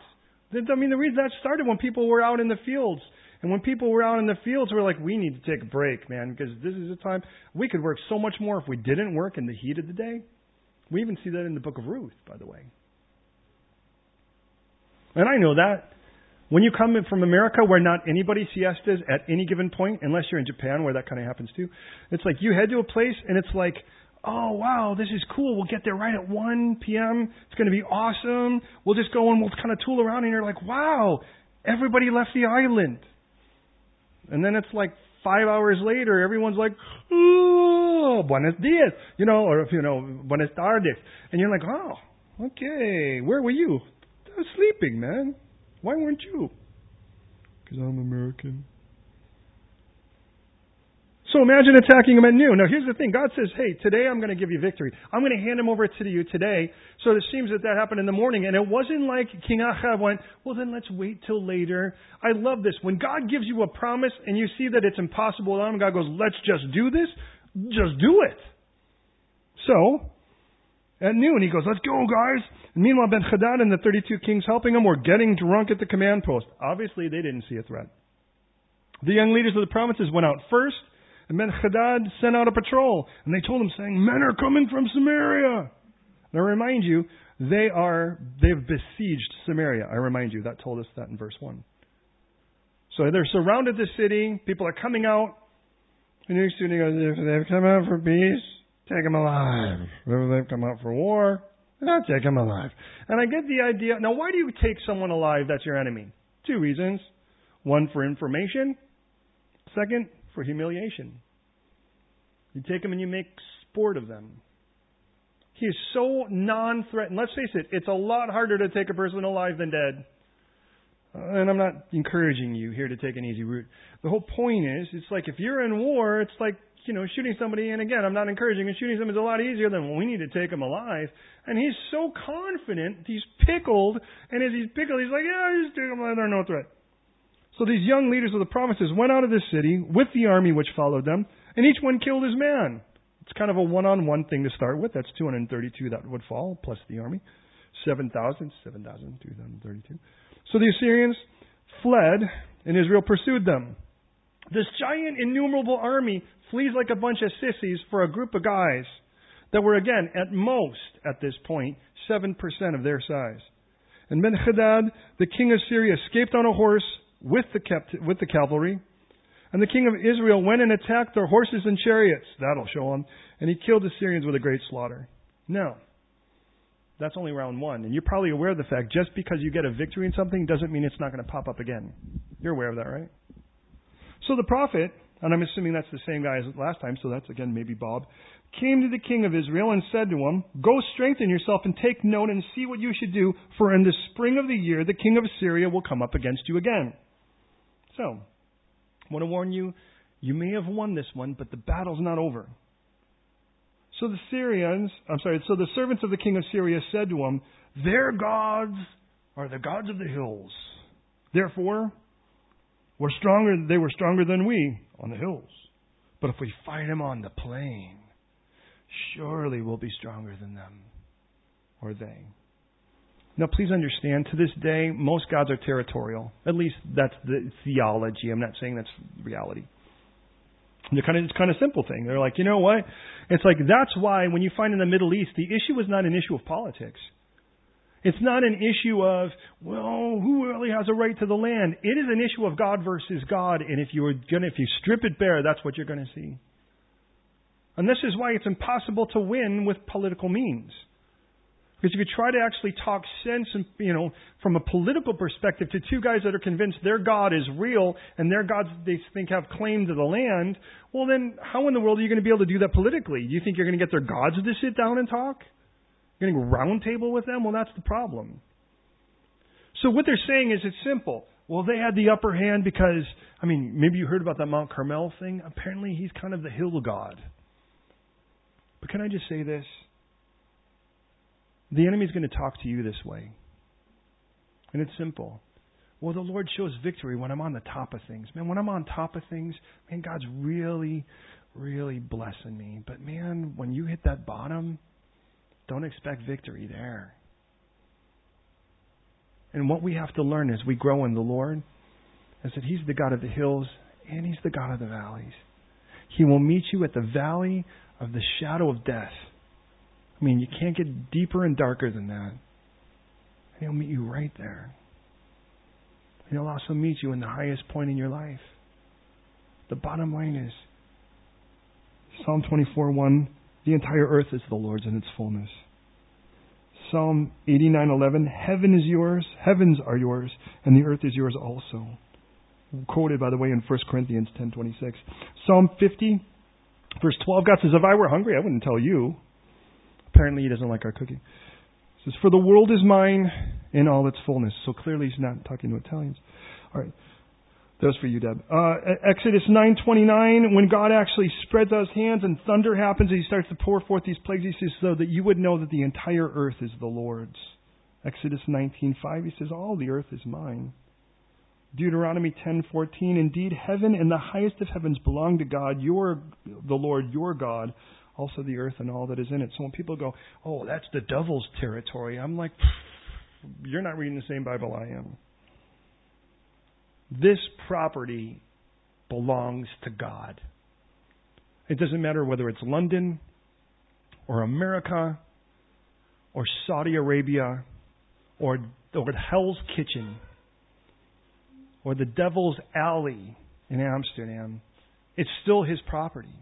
I mean, the reason that started when people were out in the fields. And when people were out in the fields, we were like, we need to take a break, man, because this is a time we could work so much more if we didn't work in the heat of the day. We even see that in the book of Ruth, by the way. And I know that. When you come from America where not anybody siestas at any given point, unless you're in Japan where that kind of happens too, it's like you head to a place and it's like, oh wow, this is cool. We'll get there right at 1 p.m. It's going to be awesome. We'll just go and we'll kind of tool around and you're like, wow, everybody left the island. And then it's like five hours later, everyone's like, oh, buenos dias, you know, or, if you know, buenas tardes. And you're like, oh, okay, where were you? I was sleeping, man. Why weren't you? Because I'm American. So imagine attacking him at noon. Now here's the thing. God says, hey, today I'm going to give you victory. I'm going to hand him over to you today. So it seems that that happened in the morning. And it wasn't like King Ahab went, well then let's wait till later. I love this. When God gives you a promise and you see that it's impossible, God goes, let's just do this. Just do it. So, at noon, he goes, let's go guys. And meanwhile, Ben Hadad and the 32 kings helping him were getting drunk at the command post. Obviously, they didn't see a threat. The young leaders of the provinces went out first and Ben Hadad sent out a patrol, and they told him, saying, Men are coming from Samaria. I remind you, they are, they've besieged Samaria. I remind you, that told us that in verse 1. So they're surrounded the city, people are coming out, and they've come out for peace, take them alive. If they've come out for war, not take them alive. And I get the idea. Now, why do you take someone alive that's your enemy? Two reasons. One, for information. Second, for humiliation. You take them and you make sport of them. He is so non threatening. Let's face it, it's a lot harder to take a person alive than dead. Uh, and I'm not encouraging you here to take an easy route. The whole point is, it's like if you're in war, it's like, you know, shooting somebody, and again, I'm not encouraging, and shooting them is a lot easier than, well, we need to take them alive. And he's so confident, he's pickled, and as he's pickled, he's like, yeah, just take them alive, they're no threat. So these young leaders of the provinces went out of the city with the army which followed them, and each one killed his man. It's kind of a one on one thing to start with. That's 232 that would fall, plus the army. 7,000, 7,000, 2,032. So the Assyrians fled, and Israel pursued them. This giant, innumerable army flees like a bunch of sissies for a group of guys that were, again, at most, at this point, 7% of their size. And Ben Hadad, the king of Syria, escaped on a horse with the, kept, with the cavalry. And the king of Israel went and attacked their horses and chariots. That'll show. And he killed the Syrians with a great slaughter. Now, that's only round one. And you're probably aware of the fact just because you get a victory in something doesn't mean it's not going to pop up again. You're aware of that, right? So the prophet, and I'm assuming that's the same guy as last time, so that's again maybe Bob, came to the king of Israel and said to him, Go strengthen yourself and take note and see what you should do, for in the spring of the year the king of Assyria will come up against you again. So, I want to warn you, you may have won this one, but the battle's not over. So the Syrians, I'm sorry, so the servants of the king of Syria said to him, Their gods are the gods of the hills. Therefore, We're stronger, they were stronger than we on the hills. But if we fight them on the plain, surely we'll be stronger than them or they. Now, please understand, to this day, most gods are territorial. At least that's the theology. I'm not saying that's reality. They're kind of, it's kind of simple thing. They're like, you know what? It's like that's why when you find in the Middle East, the issue is not an issue of politics. It's not an issue of, well, who really has a right to the land? It is an issue of God versus God, and if you are gonna, if you strip it bare, that's what you're to see. And this is why it's impossible to win with political means. Because if you try to actually talk sense and, you know, from a political perspective to two guys that are convinced their God is real and their gods they think have claim to the land, well then how in the world are you going to be able to do that politically? Do you think you're going to get their gods to sit down and talk? You're going to round table with them? Well, that's the problem. So what they're saying is it's simple. Well, they had the upper hand because, I mean, maybe you heard about that Mount Carmel thing. Apparently he's kind of the hill god. But can I just say this? The enemy's going to talk to you this way. And it's simple. Well, the Lord shows victory when I'm on the top of things. Man, when I'm on top of things, man, God's really, really blessing me. But man, when you hit that bottom, don't expect victory there. And what we have to learn as we grow in the Lord is that He's the God of the hills and He's the God of the valleys. He will meet you at the valley of the shadow of death. I mean, you can't get deeper and darker than that. And He'll meet you right there. And He'll also meet you in the highest point in your life. The bottom line is Psalm 24 1 The entire earth is the Lord's in its fullness. Psalm 89:11 Heaven is yours, heavens are yours, and the earth is yours also. Quoted by the way in 1 Corinthians 10:26. Psalm 50 verse 12 God says if I were hungry I wouldn't tell you. Apparently, he doesn't like our cooking. He says, For the world is mine in all its fullness. So clearly, he's not talking to Italians. All right. Was for you, Deb. Uh, Exodus 9:29, when God actually spreads out His hands and thunder happens, and He starts to pour forth these plagues. He says, so that you would know that the entire earth is the Lord's. Exodus 19:5, He says, all the earth is mine. Deuteronomy 10:14, indeed, heaven and the highest of heavens belong to God, your the Lord, your God also the earth and all that is in it. So when people go, oh, that's the devil's territory, I'm like, you're not reading the same Bible I am. This property belongs to God. It doesn't matter whether it's London or America or Saudi Arabia or, or Hell's Kitchen or the Devil's Alley in Amsterdam. It's still his property.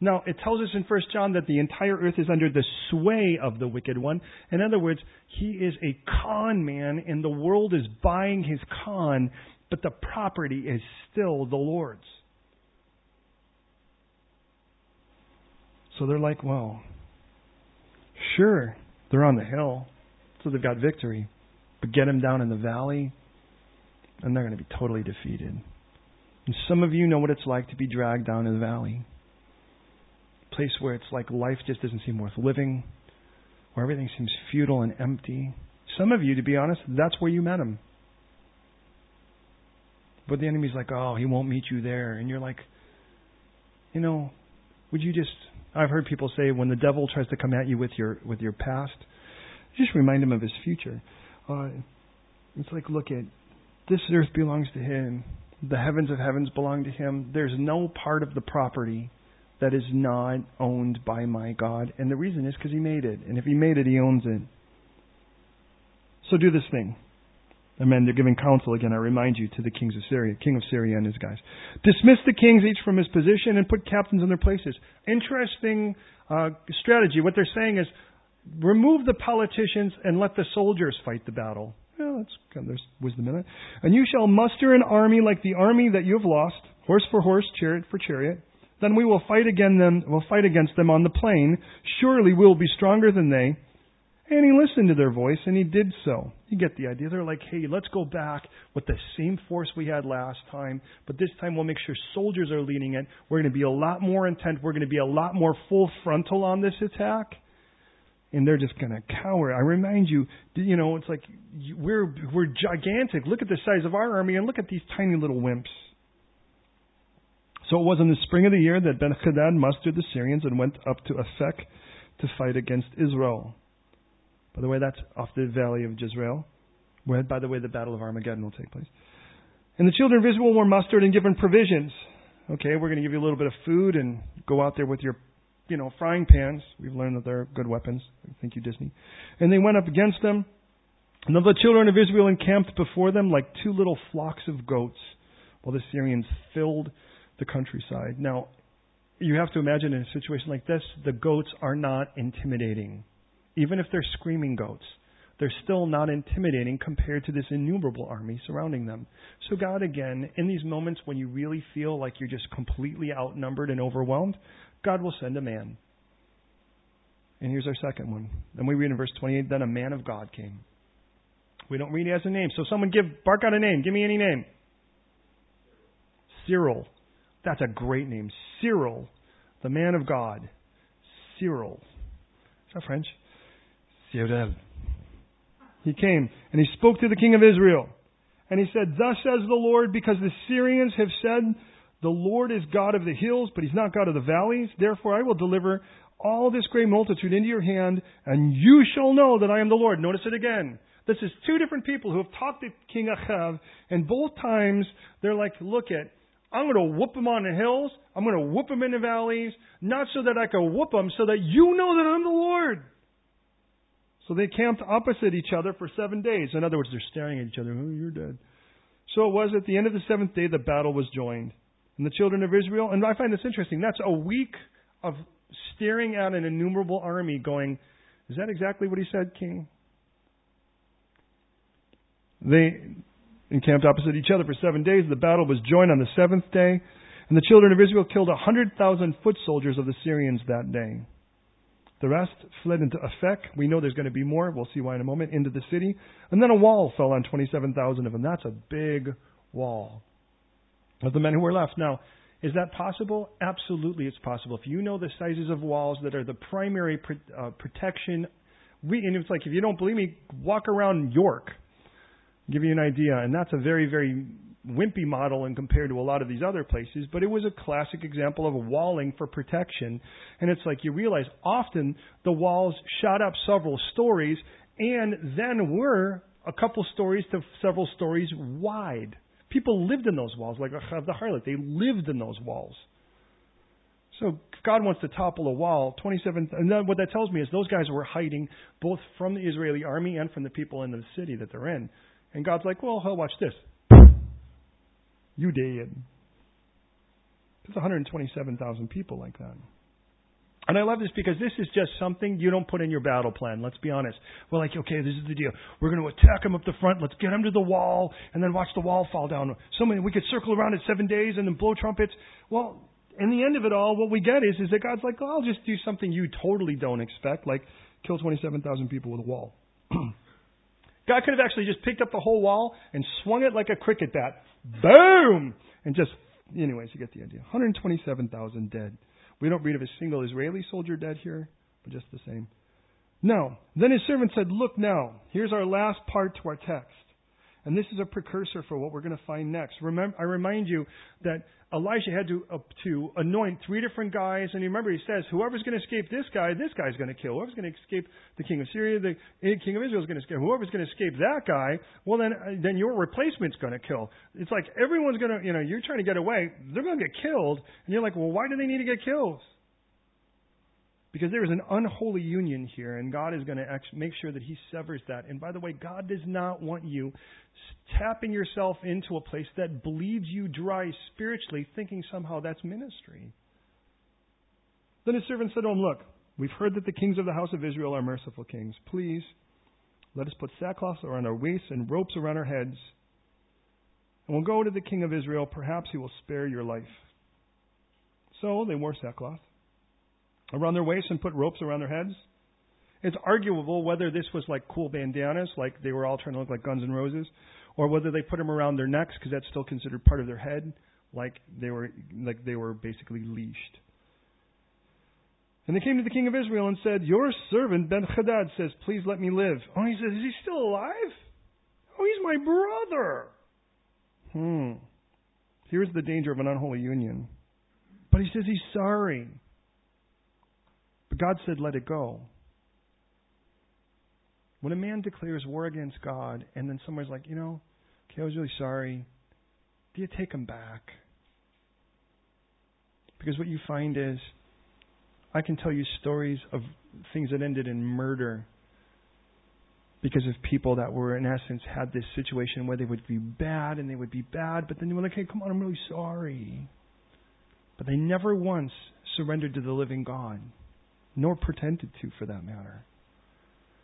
Now, it tells us in 1 John that the entire earth is under the sway of the wicked one. In other words, he is a con man and the world is buying his con, but the property is still the Lord's. So they're like, well, sure, they're on the hill, so they've got victory. But get them down in the valley, and they're going to be totally defeated. And some of you know what it's like to be dragged down in the valley place where it's like life just doesn't seem worth living, where everything seems futile and empty. Some of you, to be honest, that's where you met him. But the enemy's like, oh, he won't meet you there. And you're like, you know, would you just I've heard people say when the devil tries to come at you with your with your past, just remind him of his future. Uh, it's like, look at this earth belongs to him. The heavens of heavens belong to him. There's no part of the property that is not owned by my God. And the reason is because He made it. And if He made it, He owns it. So do this thing. Amen. They're giving counsel again. I remind you to the kings of Syria, king of Syria and his guys. Dismiss the kings each from his position and put captains in their places. Interesting uh, strategy. What they're saying is remove the politicians and let the soldiers fight the battle. Well, that's kind of, there's wisdom in it. And you shall muster an army like the army that you have lost, horse for horse, chariot for chariot. Then we will fight again them, we'll fight against them on the plain. Surely we will be stronger than they. And he listened to their voice and he did so. You get the idea. They're like, hey, let's go back with the same force we had last time, but this time we'll make sure soldiers are leading it. We're going to be a lot more intent. We're going to be a lot more full frontal on this attack. and they're just going to cower. I remind you, you know, it's like we're we're gigantic. Look at the size of our army, and look at these tiny little wimps. So it was in the spring of the year that Ben Hadad mustered the Syrians and went up to Aphek to fight against Israel. By the way, that's off the valley of Jezreel, where, by the way, the battle of Armageddon will take place. And the children of Israel were mustered and given provisions. Okay, we're going to give you a little bit of food and go out there with your you know, frying pans. We've learned that they're good weapons. Thank you, Disney. And they went up against them. And the children of Israel encamped before them like two little flocks of goats, while the Syrians filled the countryside. Now, you have to imagine in a situation like this, the goats are not intimidating. Even if they're screaming goats, they're still not intimidating compared to this innumerable army surrounding them. So, God, again, in these moments when you really feel like you're just completely outnumbered and overwhelmed, God will send a man. And here's our second one. Then we read in verse 28 then a man of God came. We don't read he has a name. So someone give, bark out a name. Give me any name. Cyril. That's a great name. Cyril, the man of God. Cyril. Is that French? Cyril. He came and he spoke to the king of Israel. And he said, Thus says the Lord, because the Syrians have said, the Lord is God of the hills, but he's not God of the valleys. Therefore, I will deliver all this great multitude into your hand, and you shall know that I am the Lord. Notice it again. This is two different people who have talked to King Achav, and both times they're like, look at, I'm going to whoop them on the hills. I'm going to whoop them in the valleys, not so that I can whoop them, so that you know that I'm the Lord. So they camped opposite each other for seven days. In other words, they're staring at each other. Oh, you're dead. So it was at the end of the seventh day the battle was joined and the children of Israel. And I find this interesting. That's a week of staring at an innumerable army going, Is that exactly what he said, King? They encamped opposite each other for seven days. The battle was joined on the seventh day. And the children of Israel killed a hundred thousand foot soldiers of the Syrians that day. The rest fled into Aphek. We know there's going to be more. We'll see why in a moment. Into the city. And then a wall fell on 27,000 of them. That's a big wall of the men who were left. Now, is that possible? Absolutely, it's possible. If you know the sizes of walls that are the primary uh, protection, we, and it's like if you don't believe me, walk around York, give you an idea. And that's a very, very wimpy model and compared to a lot of these other places, but it was a classic example of walling for protection. And it's like you realize often the walls shot up several stories and then were a couple stories to several stories wide. People lived in those walls, like the harlot. They lived in those walls. So God wants to topple a wall, 27, and then what that tells me is those guys were hiding both from the Israeli army and from the people in the city that they're in. And God's like, well, hell, watch this. You did. There's 127,000 people like that. And I love this because this is just something you don't put in your battle plan. Let's be honest. We're like, okay, this is the deal. We're going to attack them up the front. Let's get them to the wall and then watch the wall fall down. So many, we could circle around it seven days and then blow trumpets. Well, in the end of it all, what we get is, is that God's like, I'll just do something you totally don't expect, like kill 27,000 people with a wall. God could have actually just picked up the whole wall and swung it like a cricket bat. Boom! And just, anyways, you get the idea. 127,000 dead. We don't read of a single Israeli soldier dead here, but just the same. No. Then his servant said, Look now, here's our last part to our text. And this is a precursor for what we're going to find next. Remember, I remind you that Elijah had to, uh, to anoint three different guys, and you remember he says, whoever's going to escape this guy, this guy's going to kill. Whoever's going to escape the king of Syria, the king of Israel is going to escape. Whoever's going to escape that guy, well then, uh, then your replacement's going to kill. It's like everyone's going to, you know, you're trying to get away, they're going to get killed, and you're like, well, why do they need to get killed? Because there is an unholy union here, and God is going to make sure that He severs that. And by the way, God does not want you tapping yourself into a place that bleeds you dry spiritually, thinking somehow that's ministry. Then his servant said to him, Look, we've heard that the kings of the house of Israel are merciful kings. Please, let us put sackcloth around our waists and ropes around our heads, and we'll go to the king of Israel. Perhaps he will spare your life. So they wore sackcloth around their waists and put ropes around their heads. It's arguable whether this was like cool bandanas, like they were all trying to look like Guns N' Roses, or whether they put them around their necks because that's still considered part of their head, like they were like they were basically leashed. And they came to the king of Israel and said, Your servant Ben Hadad says, Please let me live. Oh, he says, Is he still alive? Oh, he's my brother. Hmm. Here's the danger of an unholy union. But he says he's sorry. But God said, Let it go. When a man declares war against God and then someone's like, You know, okay, I was really sorry, do you take him back? Because what you find is I can tell you stories of things that ended in murder because of people that were, in essence, had this situation where they would be bad and they would be bad, but then they were like, hey, come on, I'm really sorry. But they never once surrendered to the living God, nor pretended to, for that matter.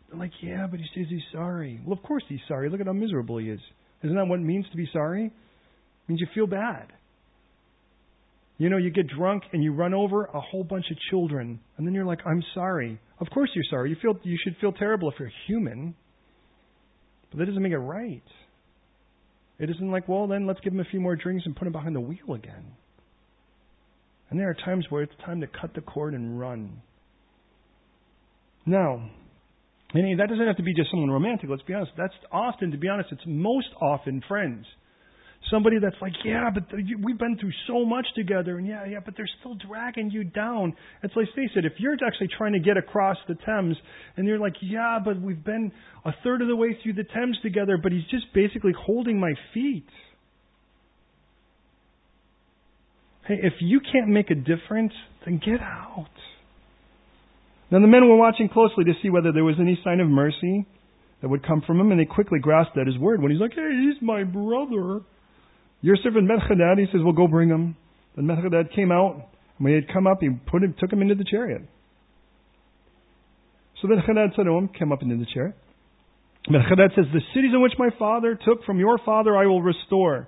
They're like, yeah, but he says he's sorry. Well, of course he's sorry. Look at how miserable he is. Isn't that what it means to be sorry? It means you feel bad. You know, you get drunk and you run over a whole bunch of children, and then you're like, "I'm sorry." Of course you're sorry. You feel you should feel terrible if you're human, but that doesn't make it right. It isn't like, well, then let's give him a few more drinks and put him behind the wheel again. And there are times where it's time to cut the cord and run. Now, and that doesn't have to be just someone romantic. Let's be honest. That's often, to be honest, it's most often friends. Somebody that's like, yeah, but we've been through so much together, and yeah, yeah, but they're still dragging you down. It's like face it, if you're actually trying to get across the Thames, and you're like, yeah, but we've been a third of the way through the Thames together, but he's just basically holding my feet. Hey, if you can't make a difference, then get out. Now the men were watching closely to see whether there was any sign of mercy that would come from him, and they quickly grasped at his word when he's like, hey, he's my brother. Your servant Ben-Hadad, he says, well, go bring him. Then Ben-Hadad came out, and when he had come up, he put him, took him into the chariot. So then Hadad said to him, come up into the chariot. Ben-Hadad says, the cities in which my father took from your father I will restore,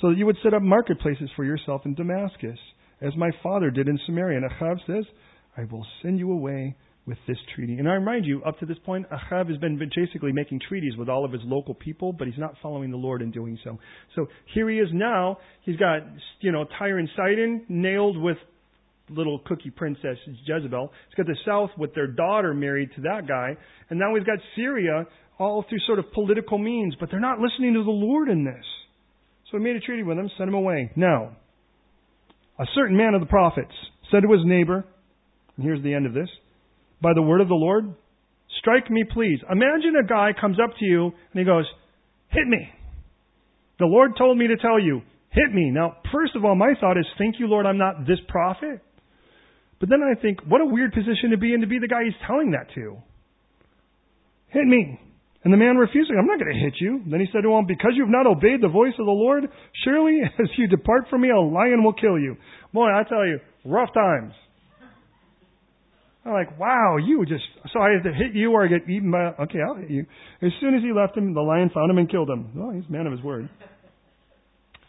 so that you would set up marketplaces for yourself in Damascus, as my father did in Samaria. And Ahab says, I will send you away with this treaty. And I remind you, up to this point, Ahab has been basically making treaties with all of his local people, but he's not following the Lord in doing so. So here he is now. He's got, you know, Tyre and Sidon nailed with little cookie princess Jezebel. He's got the south with their daughter married to that guy. And now we've got Syria all through sort of political means, but they're not listening to the Lord in this. So he made a treaty with them, sent him away. Now, a certain man of the prophets said to his neighbor, and here's the end of this by the word of the Lord? Strike me, please. Imagine a guy comes up to you and he goes, Hit me. The Lord told me to tell you, hit me. Now, first of all, my thought is, thank you, Lord, I'm not this prophet. But then I think, what a weird position to be in to be the guy he's telling that to. Hit me. And the man refusing, I'm not going to hit you. Then he said to him, Because you've not obeyed the voice of the Lord, surely as you depart from me, a lion will kill you. Boy, I tell you, rough times. I'm like, wow, you just, so I to hit you or I get eaten by, okay, I'll hit you. As soon as he left him, the lion found him and killed him. Oh, he's a man of his word.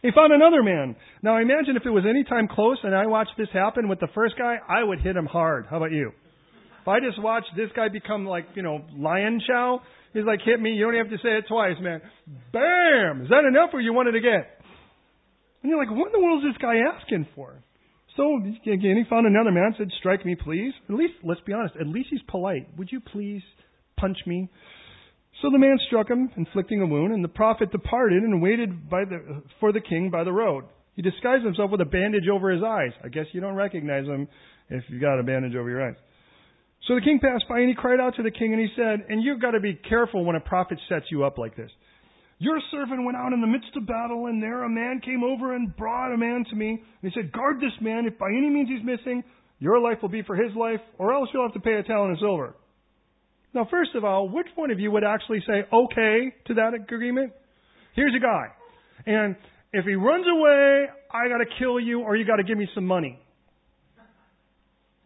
He found another man. Now imagine if it was any time close and I watched this happen with the first guy, I would hit him hard. How about you? If I just watched this guy become like, you know, lion chow, he's like, hit me, you don't have to say it twice, man. Bam! Is that enough or you wanted to get? And you're like, what in the world is this guy asking for? So again, he found another man, said, Strike me, please. At least, let's be honest, at least he's polite. Would you please punch me? So the man struck him, inflicting a wound, and the prophet departed and waited by the, for the king by the road. He disguised himself with a bandage over his eyes. I guess you don't recognize him if you've got a bandage over your eyes. So the king passed by and he cried out to the king and he said, And you've got to be careful when a prophet sets you up like this. Your servant went out in the midst of battle, and there a man came over and brought a man to me. And he said, Guard this man. If by any means he's missing, your life will be for his life, or else you'll have to pay a talent of silver. Now, first of all, which one of you would actually say okay to that agreement? Here's a guy. And if he runs away, I gotta kill you, or you gotta give me some money.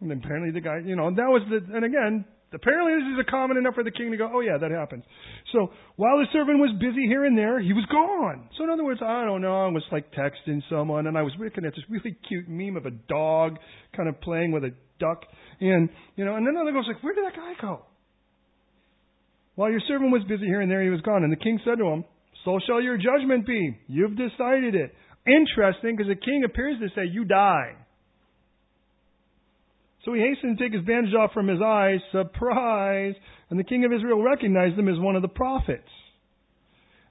And apparently the guy, you know, that was the, and again, Apparently, this is a common enough for the king to go, oh, yeah, that happens. So while the servant was busy here and there, he was gone. So, in other words, I don't know, I was like texting someone, and I was looking at this really cute meme of a dog kind of playing with a duck. And, you know, and then another goes like, where did that guy go? While your servant was busy here and there, he was gone. And the king said to him, So shall your judgment be. You've decided it. Interesting, because the king appears to say, You die. So he hastened to take his bandage off from his eyes. Surprise! And the king of Israel recognized him as one of the prophets.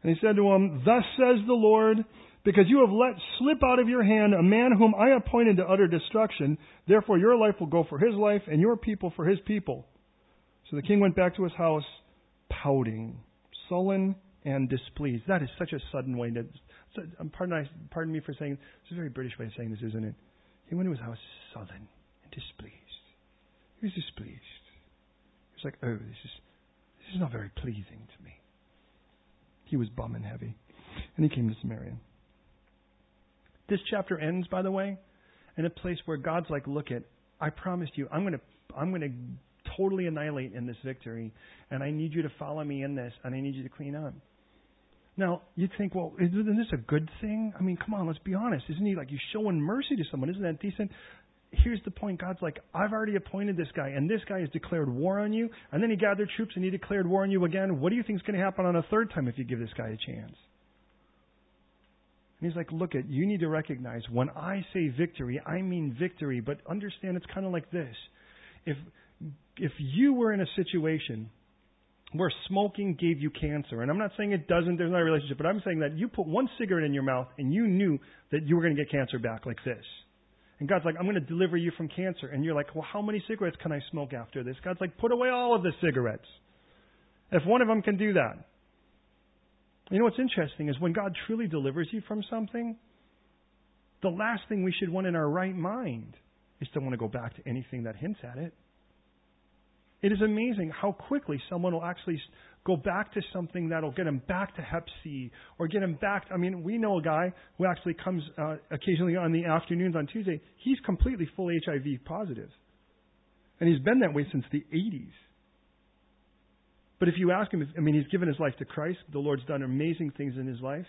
And he said to him, Thus says the Lord, because you have let slip out of your hand a man whom I appointed to utter destruction, therefore your life will go for his life, and your people for his people. So the king went back to his house, pouting, sullen and displeased. That is such a sudden way to. Pardon, pardon me for saying it's a very British way of saying this, isn't it? He went to his house sullen displeased. He was displeased. He was like, "Oh, this is this is not very pleasing to me." He was bum and heavy, and he came to Samaria. This chapter ends, by the way, in a place where God's like, "Look at, I promised you, I'm going to, I'm going to totally annihilate in this victory, and I need you to follow me in this, and I need you to clean up. Now, you'd think, well, isn't this a good thing? I mean, come on, let's be honest. Isn't he like you showing mercy to someone? Isn't that decent? Here's the point God's like, I've already appointed this guy, and this guy has declared war on you, and then he gathered troops and he declared war on you again. What do you think is going to happen on a third time if you give this guy a chance? And he's like, look at, you need to recognize when I say victory, I mean victory, but understand it's kind of like this. If if you were in a situation where smoking gave you cancer, and I'm not saying it doesn't, there's not a relationship, but I'm saying that you put one cigarette in your mouth and you knew that you were going to get cancer back like this. And God's like, I'm going to deliver you from cancer. And you're like, well, how many cigarettes can I smoke after this? God's like, put away all of the cigarettes. If one of them can do that. You know what's interesting is when God truly delivers you from something, the last thing we should want in our right mind is to want to go back to anything that hints at it. It is amazing how quickly someone will actually go back to something that'll get him back to Hep C or get him back. I mean, we know a guy who actually comes uh, occasionally on the afternoons on Tuesday. He's completely full HIV positive, and he's been that way since the 80s. But if you ask him, if, I mean, he's given his life to Christ. The Lord's done amazing things in his life.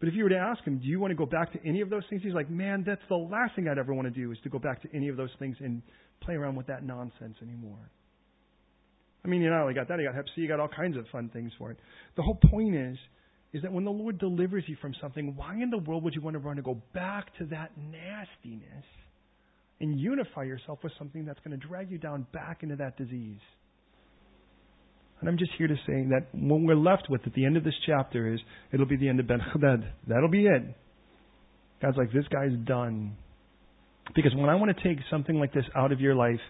But if you were to ask him, do you want to go back to any of those things? He's like, man, that's the last thing I'd ever want to do is to go back to any of those things and play around with that nonsense anymore. I mean, you not only got that, you got Hep C, you got all kinds of fun things for it. The whole point is, is that when the Lord delivers you from something, why in the world would you want to run to go back to that nastiness and unify yourself with something that's going to drag you down back into that disease? And I'm just here to say that what we're left with at the end of this chapter is it'll be the end of Ben Hadad. That'll be it. God's like, this guy's done. Because when I want to take something like this out of your life,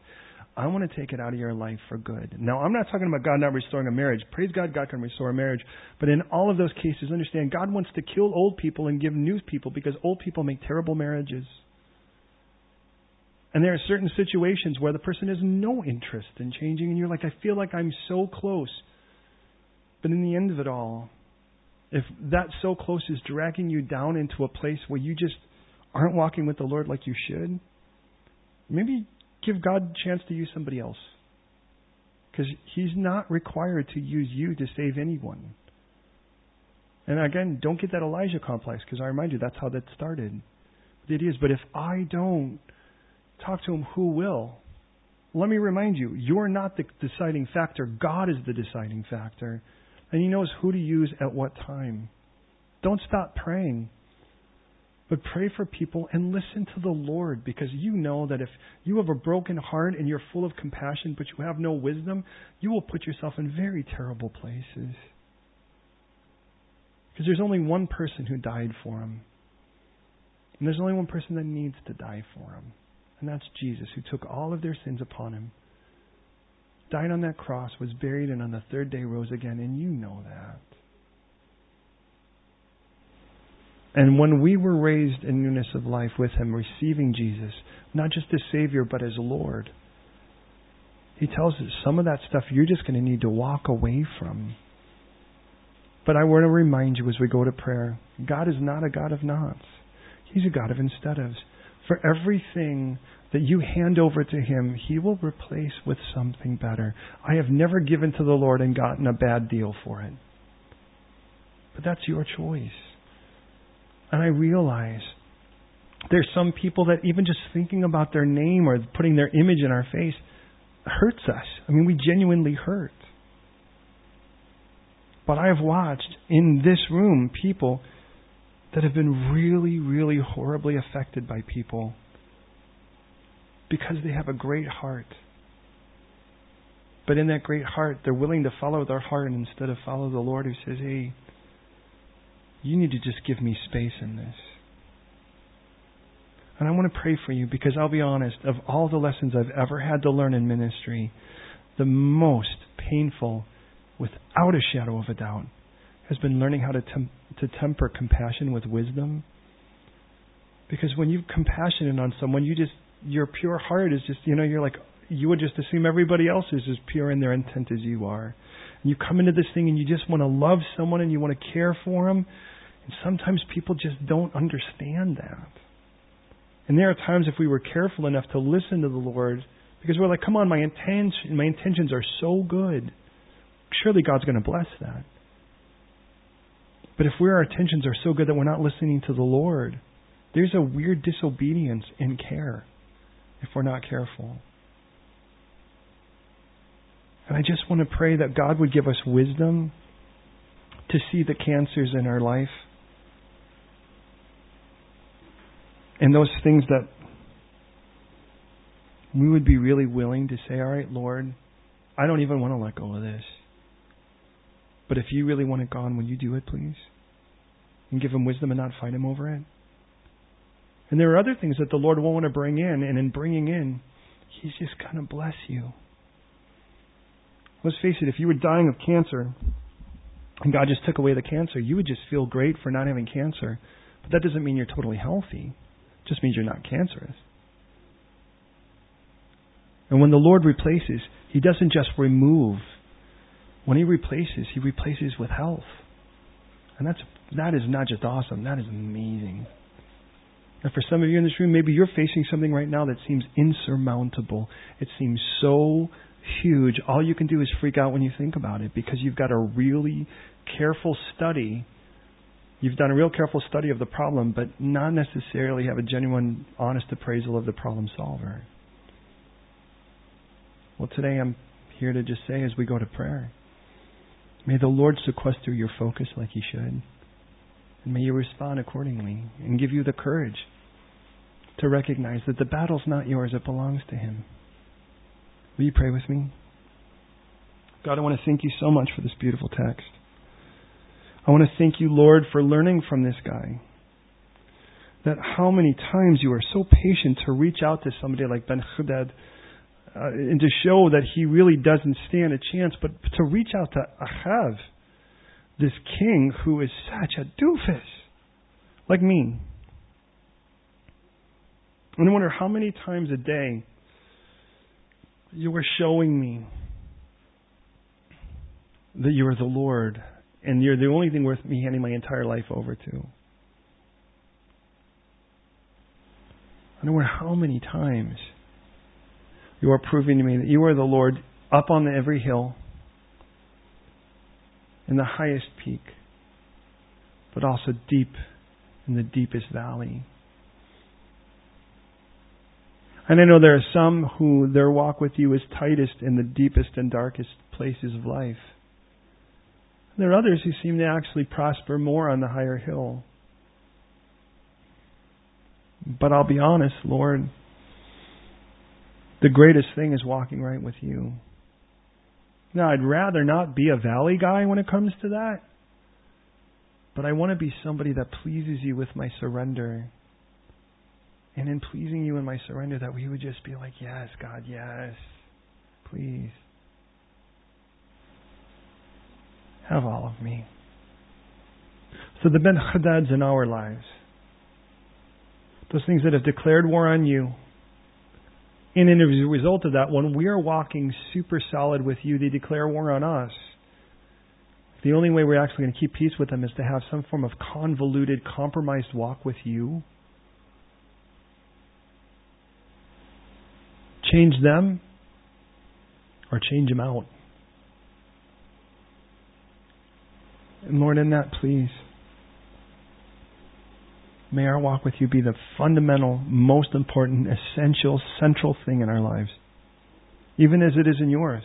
I want to take it out of your life for good. Now, I'm not talking about God not restoring a marriage. Praise God, God can restore a marriage. But in all of those cases, understand God wants to kill old people and give new people because old people make terrible marriages. And there are certain situations where the person has no interest in changing, and you're like, I feel like I'm so close. But in the end of it all, if that so close is dragging you down into a place where you just aren't walking with the Lord like you should, maybe give God a chance to use somebody else. Because He's not required to use you to save anyone. And again, don't get that Elijah complex, because I remind you, that's how that started. It is, but if I don't talk to him, who will? Let me remind you, you're not the deciding factor. God is the deciding factor. And He knows who to use at what time. Don't stop praying. But pray for people and listen to the Lord because you know that if you have a broken heart and you're full of compassion but you have no wisdom, you will put yourself in very terrible places. Because there's only one person who died for him. And there's only one person that needs to die for him. And that's Jesus, who took all of their sins upon him, died on that cross, was buried, and on the third day rose again. And you know that. And when we were raised in newness of life with Him, receiving Jesus, not just as Savior, but as Lord, He tells us some of that stuff you're just going to need to walk away from. But I want to remind you as we go to prayer God is not a God of nots, He's a God of instead ofs. For everything that you hand over to Him, He will replace with something better. I have never given to the Lord and gotten a bad deal for it. But that's your choice. And I realize there's some people that even just thinking about their name or putting their image in our face hurts us. I mean, we genuinely hurt. But I have watched in this room people that have been really, really horribly affected by people because they have a great heart. But in that great heart, they're willing to follow their heart instead of follow the Lord who says, hey, you need to just give me space in this. And I want to pray for you because I'll be honest, of all the lessons I've ever had to learn in ministry, the most painful, without a shadow of a doubt, has been learning how to, tem- to temper compassion with wisdom. Because when you're compassionate on someone, you just, your pure heart is just, you know, you're like, you would just assume everybody else is as pure in their intent as you are. And you come into this thing and you just want to love someone and you want to care for them. And sometimes people just don't understand that. And there are times if we were careful enough to listen to the Lord, because we're like, come on, my intention, my intentions are so good. Surely God's going to bless that. But if our intentions are so good that we're not listening to the Lord, there's a weird disobedience in care if we're not careful. And I just want to pray that God would give us wisdom to see the cancers in our life and those things that we would be really willing to say, All right, Lord, I don't even want to let go of this. But if you really want it gone, will you do it, please? And give him wisdom and not fight him over it. And there are other things that the Lord won't want to bring in, and in bringing in, He's just going to bless you. Let's face it, if you were dying of cancer and God just took away the cancer, you would just feel great for not having cancer. But that doesn't mean you're totally healthy. Just means you're not cancerous. And when the Lord replaces, He doesn't just remove. When He replaces, He replaces with health. And that's that is not just awesome, that is amazing. And for some of you in this room, maybe you're facing something right now that seems insurmountable. It seems so huge. All you can do is freak out when you think about it because you've got a really careful study. You've done a real careful study of the problem, but not necessarily have a genuine, honest appraisal of the problem solver. Well, today I'm here to just say as we go to prayer, may the Lord sequester your focus like He should. And may you respond accordingly and give you the courage to recognize that the battle's not yours, it belongs to Him. Will you pray with me? God, I want to thank you so much for this beautiful text. I want to thank you, Lord, for learning from this guy. That how many times you are so patient to reach out to somebody like Ben Hadad uh, and to show that he really doesn't stand a chance, but to reach out to Ahav, this king who is such a doofus, like me. And I wonder how many times a day you are showing me that you are the Lord and you're the only thing worth me handing my entire life over to. I don't know how many times you are proving to me that you are the Lord up on every hill, in the highest peak, but also deep in the deepest valley. And I know there are some who their walk with you is tightest in the deepest and darkest places of life. There are others who seem to actually prosper more on the higher hill. But I'll be honest, Lord, the greatest thing is walking right with you. Now, I'd rather not be a valley guy when it comes to that, but I want to be somebody that pleases you with my surrender and in pleasing you in my surrender, that we would just be like, Yes, God, yes. Please. Have all of me. So the Ben Hadads in our lives, those things that have declared war on you, and as a result of that, when we are walking super solid with you, they declare war on us. The only way we're actually going to keep peace with them is to have some form of convoluted, compromised walk with you change them or change them out. And Lord, in that, please, may our walk with you be the fundamental, most important, essential, central thing in our lives, even as it is in yours.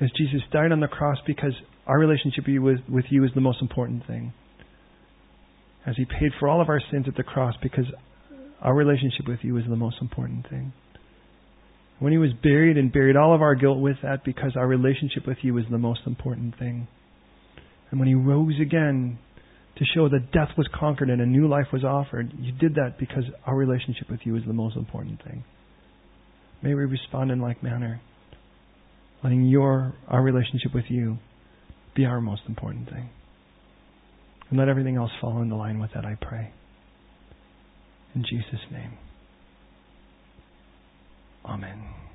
As Jesus died on the cross because our relationship with, with you is the most important thing. As he paid for all of our sins at the cross because our relationship with you is the most important thing. When he was buried and buried all of our guilt with that because our relationship with you is the most important thing. And when he rose again to show that death was conquered and a new life was offered, you did that because our relationship with you is the most important thing. May we respond in like manner, letting your our relationship with you be our most important thing. And let everything else fall into line with that, I pray. In Jesus' name. Amen.